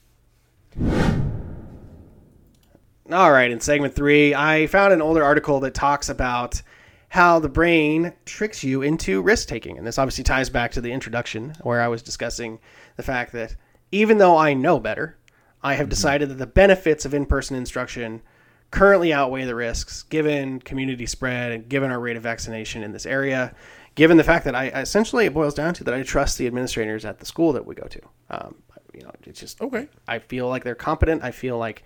All right, in segment three, I found an older article that talks about how the brain tricks you into risk taking. And this obviously ties back to the introduction where I was discussing the fact that even though I know better, I have decided that the benefits of in person instruction currently outweigh the risks given community spread and given our rate of vaccination in this area. Given the fact that I essentially it boils down to that I trust the administrators at the school that we go to. Um, you know, it's just Okay. I feel like they're competent. I feel like,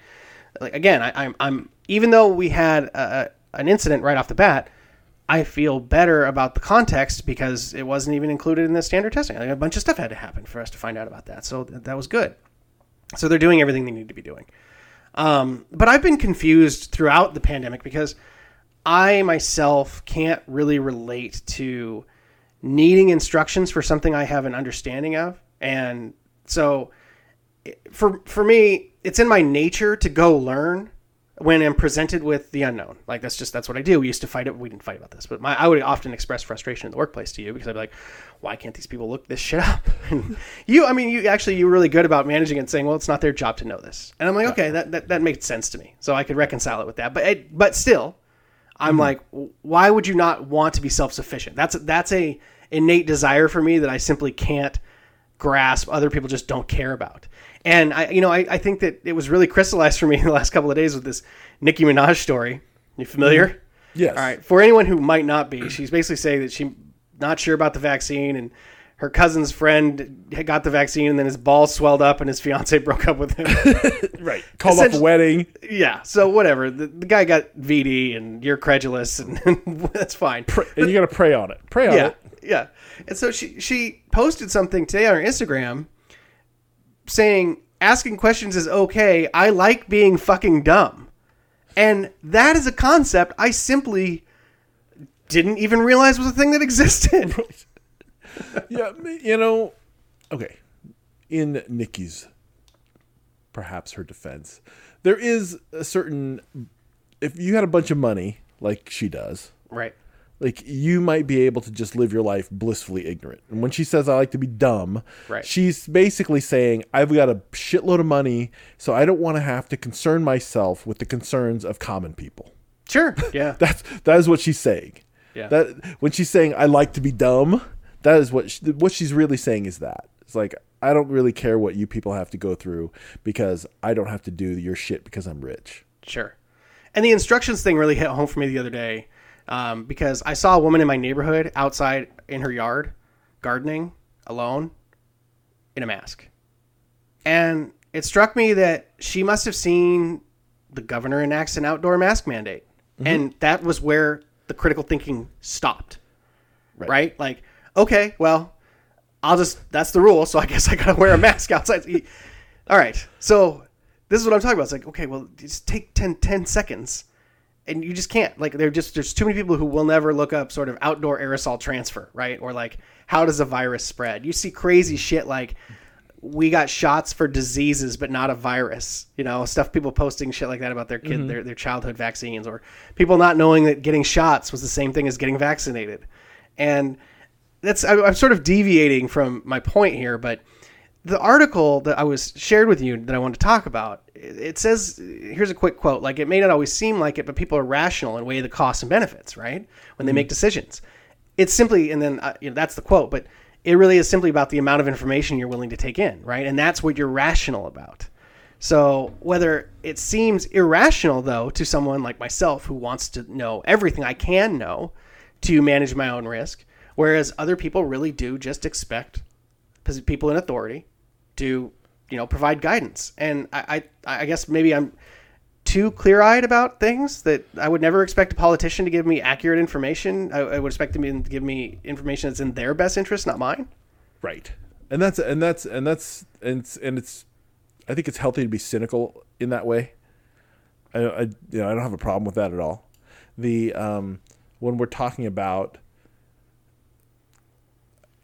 like again, I, I'm, I'm even though we had a- an incident right off the bat, I feel better about the context because it wasn't even included in the standard testing. Like a bunch of stuff had to happen for us to find out about that, so th- that was good. So they're doing everything they need to be doing. Um, but I've been confused throughout the pandemic because I myself can't really relate to needing instructions for something I have an understanding of, and so for for me, it's in my nature to go learn when I'm presented with the unknown. Like that's just that's what I do. We used to fight it. We didn't fight about this, but my I would often express frustration in the workplace to you because I'd be like, why can't these people look this shit up? And you, I mean, you actually you were really good about managing and saying, well, it's not their job to know this. And I'm like, okay, that that, that makes sense to me. So I could reconcile it with that. But it, but still, I'm mm-hmm. like, why would you not want to be self sufficient? That's that's a innate desire for me that I simply can't grasp. Other people just don't care about. And I, you know, I, I think that it was really crystallized for me in the last couple of days with this Nicki Minaj story. You familiar? Mm-hmm. Yes. All right. For anyone who might not be, she's basically saying that she's not sure about the vaccine and her cousin's friend got the vaccine and then his balls swelled up and his fiance broke up with him. Right. Called off a wedding. yeah. So whatever. The, the guy got VD and you're credulous and that's fine. And you got to pray on it. Pray on yeah. it. Yeah. And so she she posted something today on her Instagram saying asking questions is okay. I like being fucking dumb. And that is a concept I simply didn't even realize was a thing that existed. Yeah, you know, okay. In Nicki's, perhaps her defense, there is a certain. If you had a bunch of money, like she does, right. Like you might be able to just live your life blissfully ignorant. And when she says I like to be dumb, Right. she's basically saying I've got a shitload of money, so I don't want to have to concern myself with the concerns of common people. Sure. Yeah. That's that is what she's saying. Yeah. That when she's saying I like to be dumb, that is what she, what she's really saying is that it's like I don't really care what you people have to go through because I don't have to do your shit because I'm rich. Sure. And the instructions thing really hit home for me the other day um, because I saw a woman in my neighborhood outside in her yard gardening alone in a mask. And it struck me that she must have seen the governor enacts an outdoor mask mandate, and that was where the critical thinking stopped. Right. Like, okay, well, I'll just that's the rule, so I guess I gotta wear a mask outside. All right, so this is what I'm talking about. It's like, okay, well, just take 10, 10 seconds, and you just can't. Like, there just there's too many people who will never look up sort of outdoor aerosol transfer, right? Or like, how does a virus spread? You see crazy shit like we got shots for diseases but not a virus you know stuff people posting shit like that about their kid mm-hmm. their, their childhood vaccines or people not knowing that getting shots was the same thing as getting vaccinated and that's I, i'm sort of deviating from my point here but the article that i was shared with you that i want to talk about it says here's a quick quote like it may not always seem like it but people are rational and weigh the costs and benefits right? When they make decisions. It's simply and then uh, you know that's the quote but it really is simply about the amount of information you're willing to take in right? And that's what you're rational about. So whether it seems irrational though to someone like myself who wants to know everything i can know to manage my own risk whereas other people really do just expect people in authority to you know provide guidance and i i, I guess maybe i'm too clear-eyed about things that I would never expect a politician to give me accurate information. I, I would expect them to give me information that's in their best interest, not mine. Right. And that's and that's and that's and it's, and it's I think it's healthy to be cynical in that way. I, I you know I don't have a problem with that at all. The um when we're talking about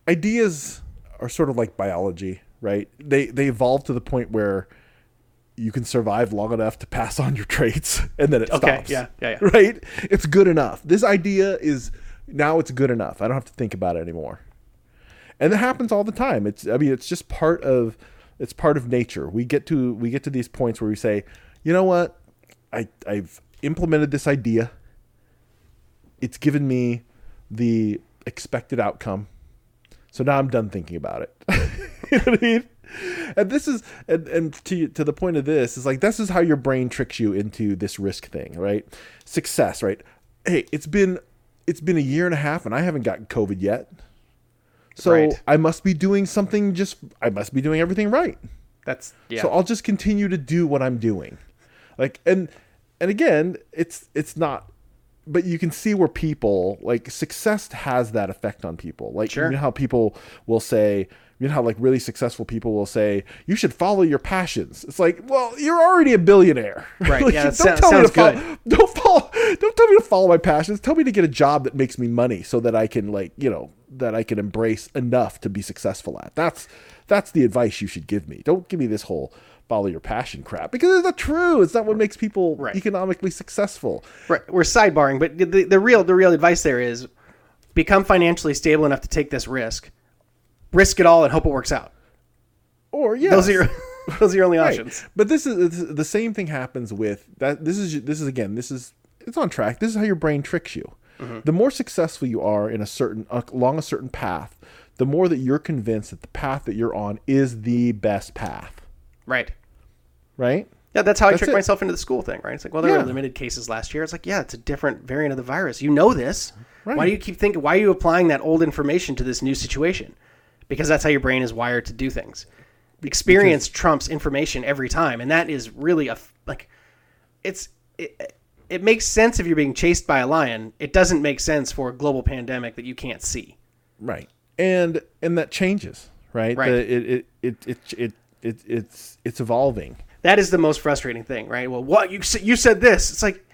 ideas are sort of like biology, right? They they evolve to the point where you can survive long enough to pass on your traits and then it Okay, stops. yeah, yeah, yeah. Right? It's good enough. This idea is now it's good enough. I don't have to think about it anymore and that happens all the time it's i mean it's just part of it's part of nature we get to we get to these points where we say you know what i i've implemented this idea it's given me the expected outcome so now i'm done thinking about it you know what i mean and this is and, and to to the point of this is like this is how your brain tricks you into this risk thing right success right hey it's been it's been a year and a half and i haven't gotten covid yet so Right. I must be doing something just I must be doing everything right. That's yeah. So I'll just continue to do what I'm doing. Like and and again, it's it's not but you can see where people like success has that effect on people. Like Sure. you know how people will say you know how like really successful people will say you should follow your passions. It's like, well, you're already a billionaire. Right, Like, yeah, don't tell me to follow, good. don't follow don't tell me to follow my passions. Tell me to get a job that makes me money so that I can like, you know, that I can embrace enough to be successful at. That's that's the advice you should give me. Don't give me this whole follow your passion crap because it's not true. It's not what makes people Right. economically successful. right. We're sidebarring, but the, the real the real advice there is become financially stable enough to take this risk, risk it all, and hope it works out. Or yeah, Those are your those are your only Right. options. But this is the same thing happens with that. This is this is again. This is it's on track. This is how your brain tricks you. Mm-hmm. The more successful you are in a certain uh, along a certain path, the more that you're convinced that the path that you're on is the best path. Right. Right? Yeah, that's how I tricked it. myself into the school thing, right? It's like, well, there Yeah. were limited cases last year. It's like, yeah, it's a different variant of the virus. You know this. Right. Why do you keep thinking? Why are you applying that old information to this new situation? Because that's how your brain is wired to do things. Experience trumps information every time, and that is really a like, it's it, it makes sense if you're being chased by a lion. It doesn't make sense for a global pandemic that you can't see. Right. And and that changes, right? Right. The- it, it, it, it, it, it, it's it's evolving. That is the most frustrating thing, right? Well, what you you said this. It's like,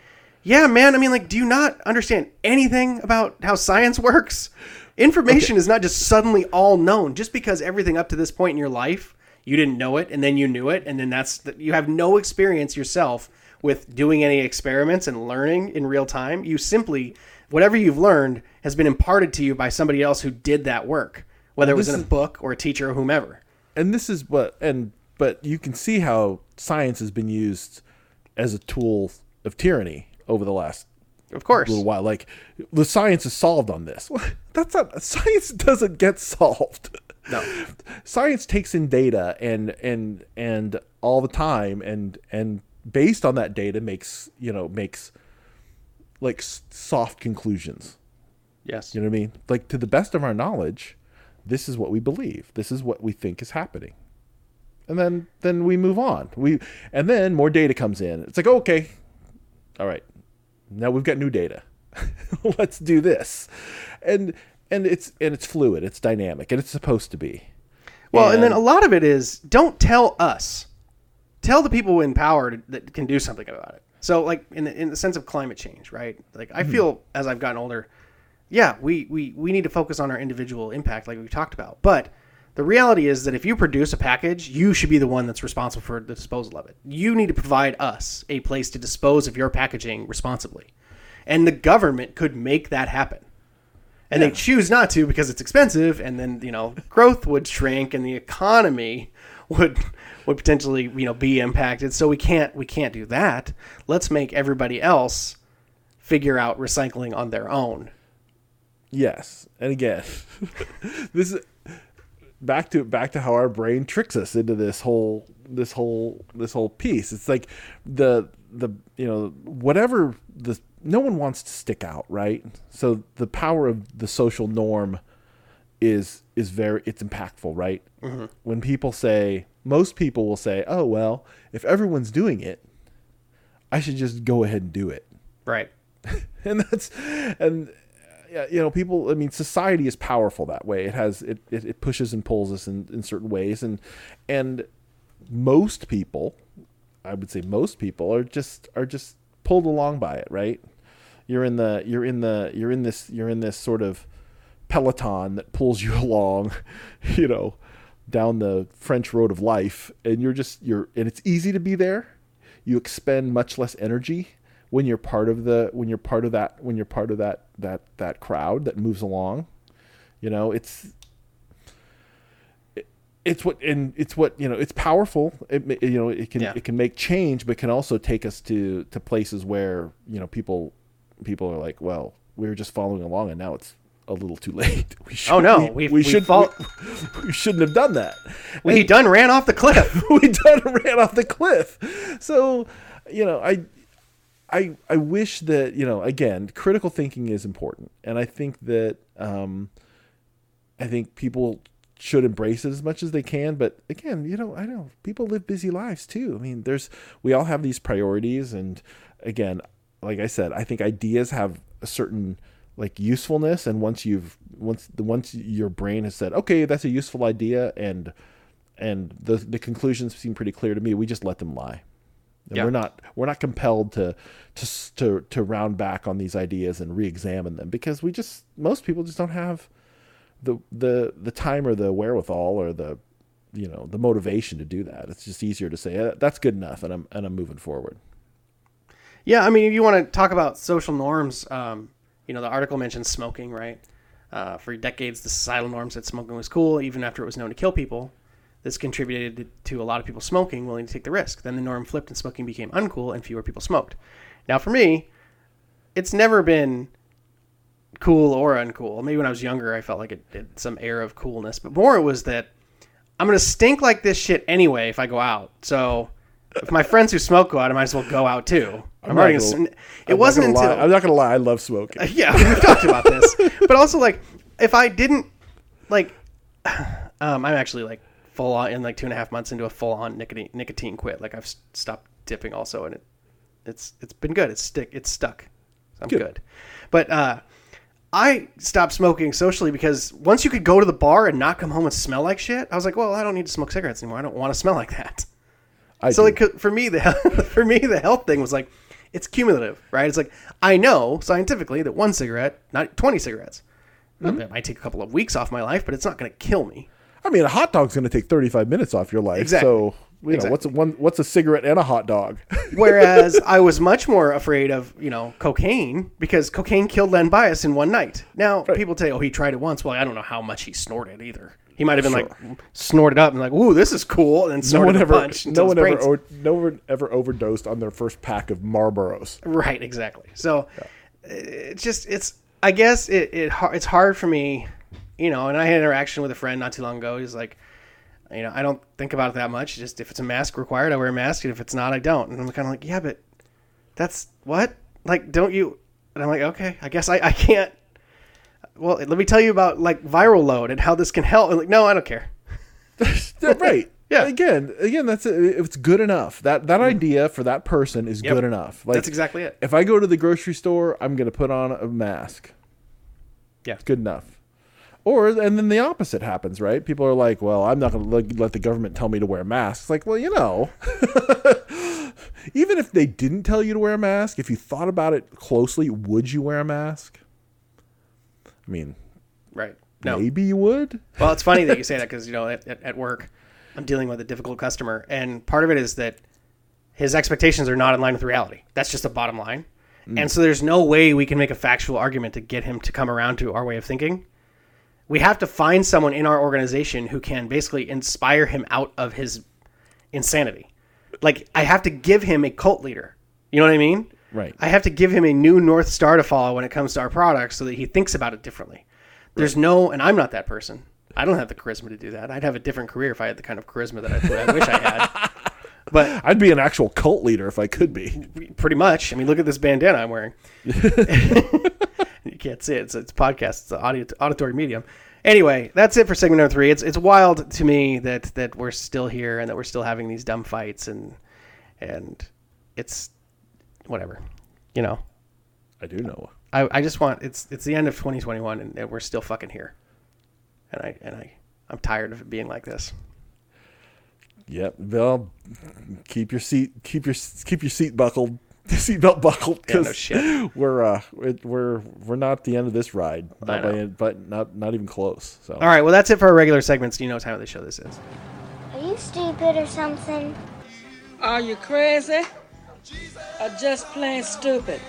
yeah, man. I mean, like, do you not understand anything about how science works? Information is not just suddenly all known. Just because everything up to this point in your life you didn't know it, and then you knew it, and then that's the, you have no experience yourself with doing any experiments and learning in real time. You simply whatever you've learned has been imparted to you by somebody else who did that work, whether it was in a book or a teacher or whomever. and this is what and but you can see how science has been used as a tool of tyranny over the last Of course. little while. Like the science is solved on this. That's not science doesn't get solved. No. science takes in data and and and all the time and and based on that data makes you know makes like soft conclusions. Yes. you know what i mean? Like to the best of our knowledge this is what we believe. This is what we think is happening and then then we move on. We and then more data comes in. It's like okay, all right, now we've got new data. Let's do this, and and it's and it's fluid, it's dynamic, and it's supposed to be. Well, and, then a lot of it is don't tell us. Tell the people in power to, that can do something about it. So, like in the, in the sense of climate change, right? Like I hmm. feel as I've gotten older, yeah, we, we we need to focus on our individual impact, like we talked about. But the reality is that if you produce a package, you should be the one that's responsible for the disposal of it. You need to provide us a place to dispose of your packaging responsibly, and the government could make that happen. And they choose not to because it's expensive and then you know growth would shrink and the economy would would potentially you know be impacted. So we can't we can't do that. Let's make everybody else figure out recycling on their own. Yes, and again, this is back to back to how our brain tricks us into this whole this whole this whole piece. It's like the the you know whatever the no one wants to stick out, right? So the power of the social norm is is very it's impactful, right? Mm-hmm. When people say most people will say, "Oh well, if everyone's doing it, I should just go ahead and do it." right and that's and you know people i mean society is powerful that way. It has it, it, it pushes and pulls us in, in certain ways. And and most people i would say most people are just are just pulled along by it right? You're in the you're in the you're in this you're in this sort of peloton that pulls you along you know down the french road of life. And you're just you're and it's easy to be there. You expend much less energy when you're part of the when you're part of that when you're part of that that that crowd that moves along you know it's it- it's what and it's what you know it's powerful. It you know it can Yeah. it can make change but can also take us to to places where you know people people are like well we were just following along and now it's a little too late. We oh, should, Oh, no, we, we we've should fol- we, we shouldn't have done that. We done ran off the cliff. We done ran off the cliff. So, you know, I, I, I wish that you know. Again, critical thinking is important, and I think that um, I think people should embrace it as much as they can. But again, you know, I know people live busy lives too. I mean, there's we all have these priorities, and again, like I said, I think ideas have a certain like usefulness, and once you've once the once your brain has said, okay, that's a useful idea, and and the the conclusions seem pretty clear to me. We just let them lie. And Yeah. We're not we're not compelled to to to to round back on these ideas and re-examine them because we just most people just don't have the the the time or the wherewithal or the you know the motivation to do that. It's just easier to say "Eh, that's good enough and I'm and I'm moving forward. Yeah, I mean, if you want to talk about social norms, um, you know, the article mentions smoking, right? Uh, for decades, the societal norms that smoking was cool, even after it was known to kill people. This contributed to a lot of people smoking, willing to take the risk. Then the norm flipped and smoking became uncool and fewer people smoked. Now, for me, it's never been cool or uncool. Maybe when I was younger, I felt like it had some air of coolness, but more it was that I'm going to stink like this shit anyway if I go out. So if my friends who smoke go out, I might as well go out too. I'm, not already gonna- it I'm wasn't gonna lie- until I'm not gonna lie. I love smoking. yeah, we've talked about this. But also, like, if I didn't, like, um, I'm actually like full on in like two and a half months into a full on nicotine nicotine quit. Like, I've stopped dipping also, and it it's it's been good. It's stick. It's stuck. I'm Good. good. But uh, I stopped smoking socially because once you could go to the bar and not come home and smell like shit, I was like, well, I don't need to smoke cigarettes anymore. I don't want to smell like that. I So do. like for me the for me the health thing was like it's cumulative, right? It's like I know scientifically that one cigarette, not 20 cigarettes. Mm-hmm. It might take a couple of weeks off my life, but it's not going to kill me. I mean, a hot dog's gonna take 35 minutes off your life. Exactly. So you know Exactly. what's a one what's a cigarette and a hot dog? Whereas I was much more afraid of, you know, cocaine because cocaine killed Len Bias in one night. Now, people say, oh, he tried it once. Well, I don't know how much he snorted either. He might have been like snorted up and like, ooh, this is cool, and then no snorted one a ever bunch. no one ever o- no one ever overdosed on their first pack of Marlboros. Right, exactly. So it's just it's I guess it, it it's hard for me, you know. And I had an interaction with a friend not too long ago. He's like, you know, I don't think about it that much. Just if it's a mask required, I wear a mask, and if it's not, I don't. And I'm kind of like, yeah, but that's what like don't you? And I'm like, okay, I guess I I can't. Well, let me tell you about like viral load and how this can help. And like, no, I don't care. Right. Yeah. Again, again, that's it. it's good enough. That that mm-hmm. idea for that person is Yep. good enough. Like, That's exactly it. If I go to the grocery store, I'm going to put on a mask. Yeah. It's good enough. Or and then the opposite happens, right? People are like, "Well, I'm not going to let, the government tell me to wear masks." Like, well, you know, even if they didn't tell you to wear a mask, if you thought about it closely, would you wear a mask? I mean, Right. No. maybe you would. Well, it's funny that you say that because you know at, at, at work, I'm dealing with a difficult customer, and part of it is that his expectations are not in line with reality. That's just the bottom line, mm. and so there's no way we can make a factual argument to get him to come around to our way of thinking. We have to find someone in our organization who can basically inspire him out of his insanity. Like I have to give him a cult leader. You know what I mean? Right. I have to give him a new north star to follow when it comes to our products so that he thinks about it differently. There's no, and I'm not that person. I don't have the charisma to do that. I'd have a different career if I had the kind of charisma that I, I wish I had. But I'd be an actual cult leader if I could be. pretty much, I mean, look at this bandana I'm wearing. can't see it. It's, it's podcast. It's an audio, auditory medium. Anyway, that's it for segment number three. It's it's wild to me that that we're still here and that we're still having these dumb fights and and it's whatever, you know. I do know. I, I just want it's it's the end of 2021 and, and we're still fucking here, and I and I I'm tired of it being like this. Yep. Well, keep your seat, keep your keep your seat buckled, seatbelt buckled, Yeah, no because we're uh it- we're we're not at the end of this ride, not by, know. but not not even close. So All right, well that's it for our regular segments. You know what time of the show this is. Are you stupid or something? Are you crazy? Or just plain stupid?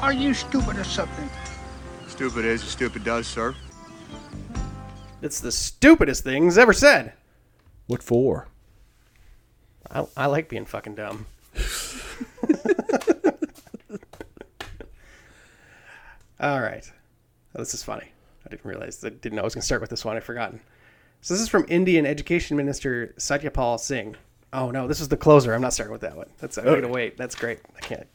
Are you stupid or something? Stupid is, stupid does, sir. It's the stupidest things ever said. what for? I, I like being fucking dumb. All right. Oh, this is funny. I didn't realize. I didn't know I was going to start with this one. I've forgotten. So this is from Indian Education Minister Satyapal Singh. Oh no, this is the closer. I'm not starting with that one. That's I'm gonna wait. That's great. I can't.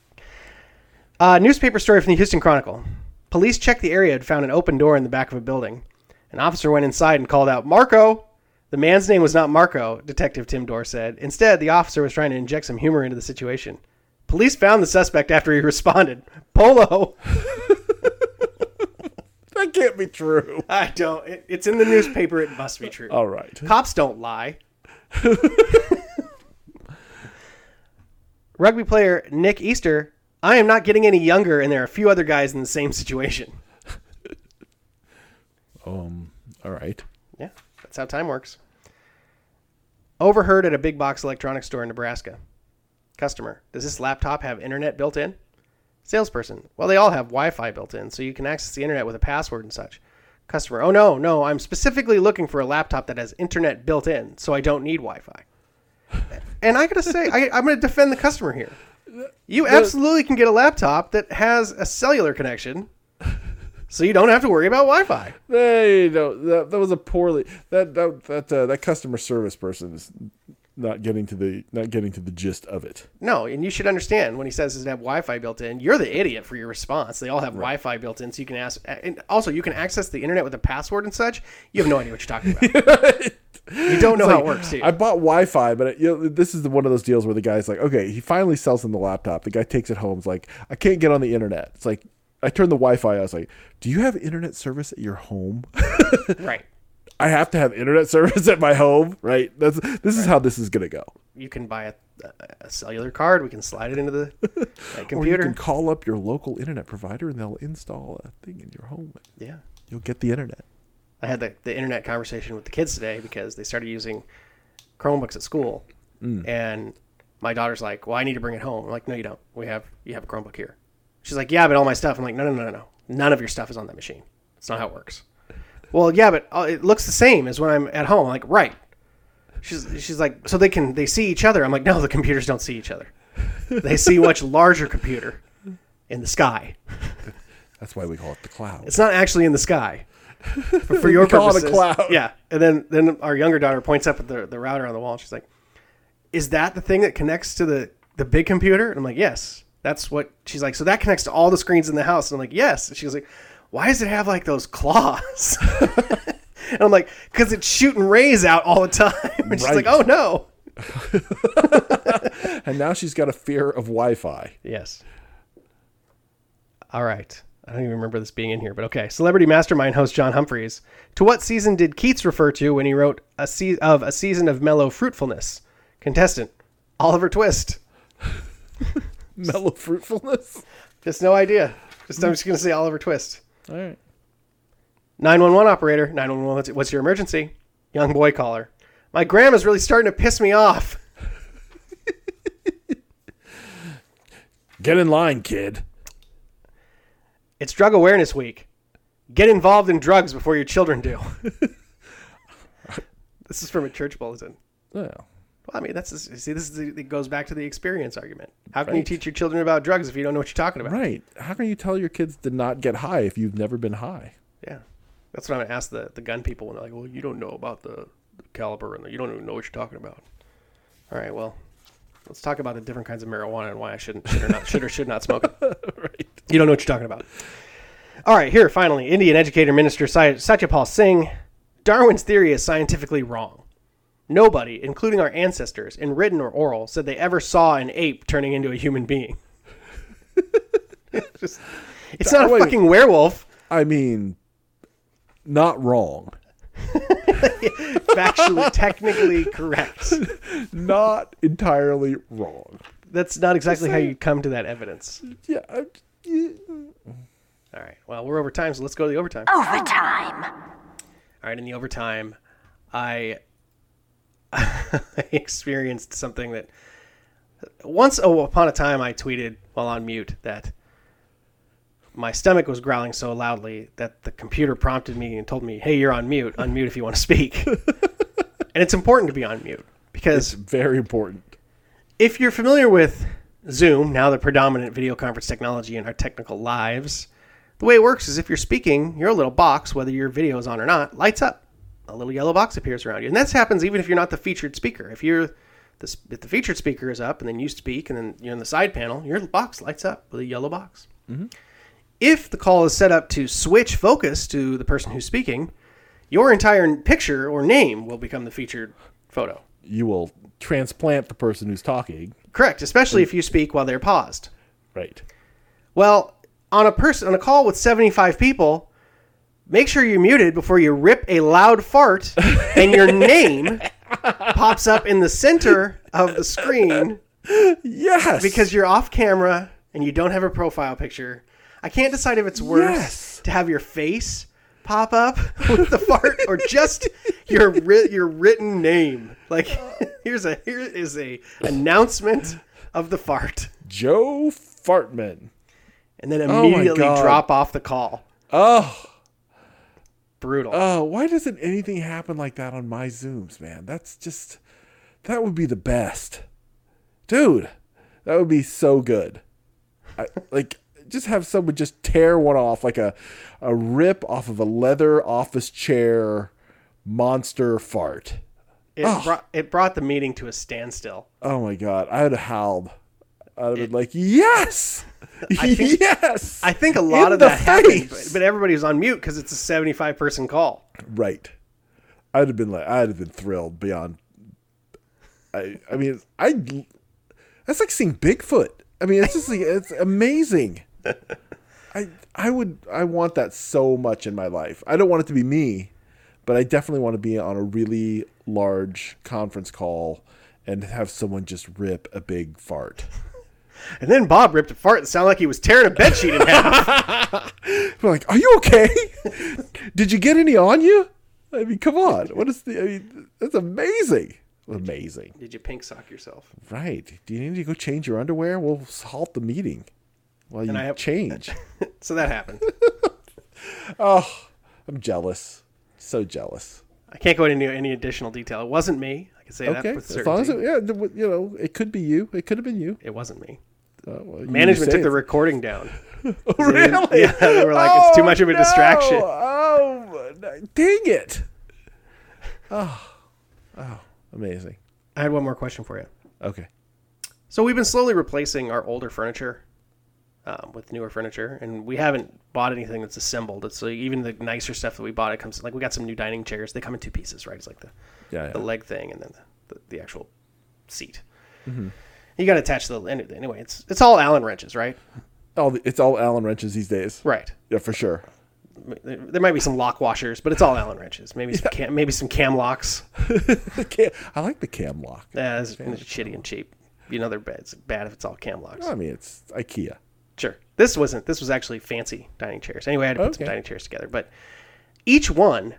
Uh, newspaper story from the Houston Chronicle. Police checked the area and found an open door in the back of a building. An officer went inside and called out, "Marco!" The man's name was not Marco, Detective Tim Dorr said. Instead, the officer was trying to inject some humor into the situation. Police found the suspect after he responded. Polo. That can't be true. I don't. It, it's in the newspaper. It must be true. All right. Cops don't lie. Rugby player Nick Easter. I am not getting any younger, and there are a few other guys in the same situation. Um. All right. Yeah, that's how time works. Overheard at a big box electronics store in Nebraska. Customer, does this laptop have internet built in? Salesperson, well, they all have Wi Fi built in, so you can access the internet with a password and such. Customer, oh no, no, I'm specifically looking for a laptop that has internet built in, so I don't need Wi Fi. and I gotta say, I, I'm gonna defend the customer here. You absolutely can get a laptop that has a cellular connection, so you don't have to worry about Wi Fi. Hey, no, that, that was a poorly that that that uh, that customer service person is not getting to the not getting to the gist of it. No, and you should understand when he says doesn't have Wi-Fi built in, you're the idiot for your response. They all have Wi-Fi built in, so you can ask. And also, you can access the internet with a password and such. You have no idea what you're talking about. you don't know how it works? I bought Wi-Fi, but it, you know, this is the, one of those deals where the guy's like, okay, he finally sells him the laptop. The guy takes it home. It's like, I can't get on the internet. It's like, I turned the Wi-Fi. I was like, do you have internet service at your home? right. I have to have internet service at my home, right? That's this is how this is gonna go. You can buy a, a cellular card. We can slide it into the uh, Or you can call up your local internet provider and they'll install a thing in your home. yeah. You'll get the internet. I had the, the internet conversation with the kids today because they started using Chromebooks at school, and my daughter's like, "Well, I need to bring it home." I'm like, "No, you don't. We have you have a Chromebook here." She's like, "Yeah, but all my stuff." I'm like, "No, no, no, no, no. None of your stuff is on that machine. It's not how it works." well, yeah, but uh, it looks the same as when I'm at home. I'm like, right. She's she's like, so they can they see each other. I'm like, no, the computers don't see each other. They see a much larger computer in the sky. That's why we call it the cloud. It's not actually in the sky. But for your We call it a purposes, cloud. yeah. And then then our younger daughter points up at the, the router on the wall. And she's like, "Is that the thing that connects to the the big computer?" And I'm like, "Yes, that's what." She's like, "So that connects to all the screens in the house?" And I'm like, "Yes." And she's like, "Why does it have like those claws?" And I'm like, because it's shooting rays out all the time. And she's like, oh no. And now she's got a fear of Wi-Fi. Yes. All right. I don't even remember this being in here, but okay. Celebrity Mastermind host John Humphrys. To what season did Keats refer to when he wrote a se- of a season of mellow fruitfulness? Contestant Oliver Twist. Mellow fruitfulness. Just no idea. Just I'm just gonna say Oliver Twist. All right. 911 operator. 911. What's, what's your emergency? Young boy caller. My grandma's really starting to piss me off. Get in line, kid. It's Drug Awareness Week. Get involved in drugs before your children do. this is from a church bulletin. Yeah. Well, I mean, that's see, this is the, it goes back to the experience argument. How can you teach your children about drugs if you don't know what you're talking about? Right. How can you tell your kids to not get high if you've never been high? Yeah, that's what I'm gonna ask the, the gun people when they're like, "Well, you don't know about the, the caliber and the, you don't even know what you're talking about." All right, well, let's talk about the different kinds of marijuana and why I shouldn't should or not should or should not smoke it. right. You don't know what you're talking about. All right, here finally, Indian educator minister Satyapal Singh. Darwin's theory is scientifically wrong. Nobody, including our ancestors, in written or oral, said they ever saw an ape turning into a human being. Just- it's not a fucking werewolf. I mean, not wrong. Factually, technically correct. Not entirely wrong. That's not exactly how you come to that evidence. Yeah. I, yeah. All right. Well, we're over time, so let's go to the overtime. Overtime. All right, in the overtime, I, I experienced something that once upon a time I tweeted while on mute that my stomach was growling so loudly that the computer prompted me and told me, "Hey, you're on mute. Unmute if you want to speak." and it's important to be on mute because It's very important. if you're familiar with Zoom, now the predominant video conference technology in our technical lives, the way it works is if you're speaking, your little box, whether your video is on or not, lights up. A little yellow box appears around you, and that happens even if you're not the featured speaker. If you're the, if the featured speaker is up, and then you speak, and then you're in the side panel, your box lights up with a yellow box. Mm-hmm. If the call is set up to switch focus to the person who's speaking, your entire picture or name will become the featured photo. You will transplant the person who's talking. Correct, especially if you speak while they're paused. Right. Well, on a person on a call with 75 people, make sure you're muted before you rip a loud fart and your name pops up in the center of the screen Yes. because you're off camera and you don't have a profile picture. I can't decide if it's worse Yes. to have your face pop up with the fart or just your writ- your written name. Like here's a here is a announcement of the fart Joe Fartman. and then Oh immediately God. drop off the call. Oh. Brutal. Oh, why doesn't anything happen like that on my Zooms, man? That's just that would be the best. Dude, that would be so good. I, like just have someone just tear one off like a a rip off of a leather office chair monster fart. It, ah. brought, it brought the meeting to a standstill. Oh my god, I would have howled. I'd have been like, "Yes, yes." I think a lot In of the that happened, but, but everybody was on mute because it's a 75 person call. Right. I'd have been like, I'd have been thrilled beyond. I, I mean, I. That's like seeing Bigfoot. I mean, it's just like it's amazing. I, I would, I want that so much in my life. I don't want it to be me, but I definitely want to be on a really large conference call and have someone just rip a big fart. And then Bob ripped a fart and sounded like he was tearing a bedsheet in half. We're like, are you okay? Did you get any on you? I mean, come on. What is the? I mean, that's amazing. Amazing. Did you pink sock yourself? Right. Do you need to go change your underwear? We'll halt the meeting while you And I have- change. So that happened. oh, I'm jealous. So jealous. I can't go into any additional detail. It wasn't me. I can say that Okay. with As long as it, yeah, you know, it could be you. It could have been you. It wasn't me. Well, Management say took the recording down. Oh, really? Yeah, they were like, it's too much of a no! distraction. Oh, dang it. Oh, oh, amazing. I had one more question for you. Okay. So we've been slowly replacing our older furniture um, with newer furniture, and we haven't bought anything that's assembled. It's like even the nicer stuff that we bought. It comes like we got some new dining chairs. They come in two pieces, right? It's like the Yeah, the leg thing and then the, the, the actual seat. Mhm. You got to attach the anyway. It's it's all Allen wrenches, right? All the, it's all Allen wrenches these days. Right. Yeah, for sure. There there might be some lock washers, but it's all Allen wrenches. Maybe some cam, maybe some cam locks. I like the cam lock. Yeah, it's, it's shitty and cheap. You know they're bad. It's bad if it's all cam locks. I mean, it's IKEA. Sure. This wasn't. This was actually fancy dining chairs. Anyway, I had to put some dining chairs together. But each one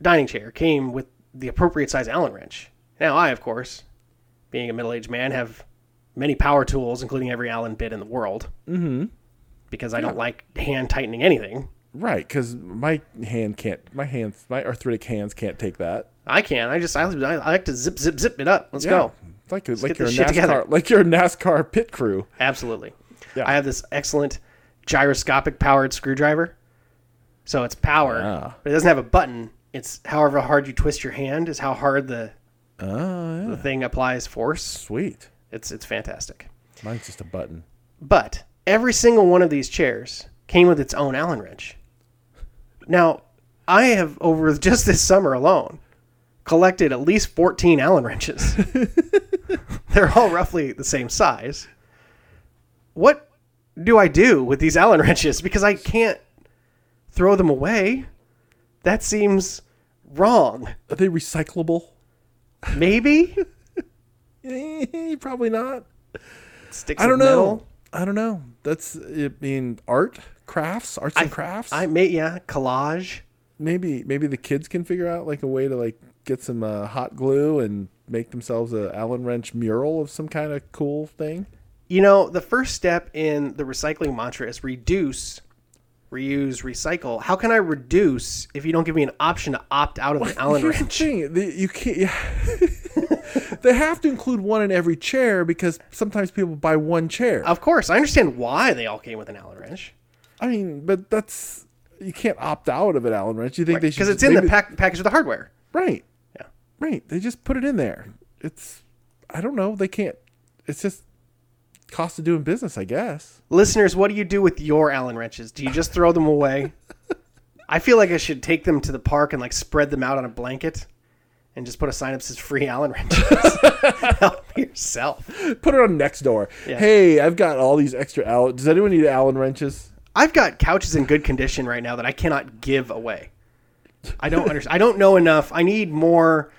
dining chair came with the appropriate size Allen wrench. Now I, of course, being a middle-aged man, have many power tools, including every Allen bit in the world, Mm-hmm. because I don't like hand tightening anything. Right, because my hand can't. My hands, my arthritic hands can't take that. I can. I just I, I like to zip zip zip it up. Let's Yeah. go. It's like Let's like get you're a this shit together. NASCAR, like you're NASCAR pit crew. Absolutely. Yeah. I have this excellent gyroscopic powered screwdriver. So it's power, Ah. but it doesn't have a button. It's however hard you twist your hand is how hard the Oh, the thing applies force. Sweet. It's it's fantastic. Mine's just a button. But every single one of these chairs came with its own Allen wrench. Now, I have over just this summer alone collected at least 14 Allen wrenches. They're all roughly the same size. What do I do with these Allen wrenches because I can't throw them away? That seems wrong. Are they recyclable? Maybe Probably not. sticks I don't know. metal. I don't know. That's I mean art, crafts, arts and crafts. I may yeah, collage. maybe maybe the kids can figure out like a way to like get some uh, hot glue and make themselves a Allen wrench mural of some kind of cool thing. You know, the first step in the recycling mantra is reduce, reuse, recycle. How can I reduce if you don't give me an option to opt out of an Allen wrench? the thing: the, you can't. they have to include one in every chair because sometimes people buy one chair. Of course, I understand why they all came with an Allen wrench I mean, but that's you can't opt out of an Allen wrench. You think they should because it's in the pack, package of the hardware. right? Yeah. Right. They just put it in there. It's I don't know. They can't. It's just cost of doing business, I guess. Listeners, what do you do with your Allen wrenches? Do you just throw them away? I feel like I should take them to the park and like spread them out on a blanket and just put a sign up that says free Allen wrenches. Help yourself. Put it on next door. Yeah. Hey, I've got all these extra Allen. Does anyone need Allen wrenches? I've got couches in good condition right now that I cannot give away. I don't understand. I don't know enough. I need more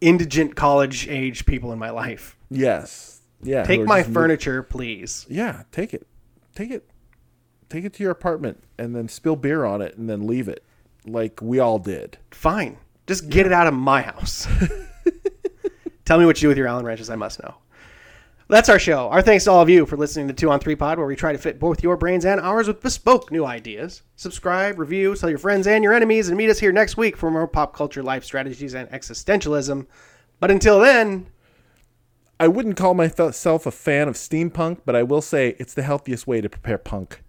indigent college age people in my life. Yes. Yeah. Take my furniture, please. Yeah, take it. Take it. Take it to your apartment and then spill beer on it and then leave it like we all did. Fine. Just get it out of my house. Tell me what you do with your Allen wrenches. I must know. That's our show. Our thanks to all of you for listening to Two on Three Pod, where we try to fit both your brains and ours with bespoke new ideas. Subscribe, review, tell your friends and your enemies, and meet us here next week for more pop culture, life strategies, and existentialism. But until then, I wouldn't call myself a fan of steampunk, but I will say it's the healthiest way to prepare punk.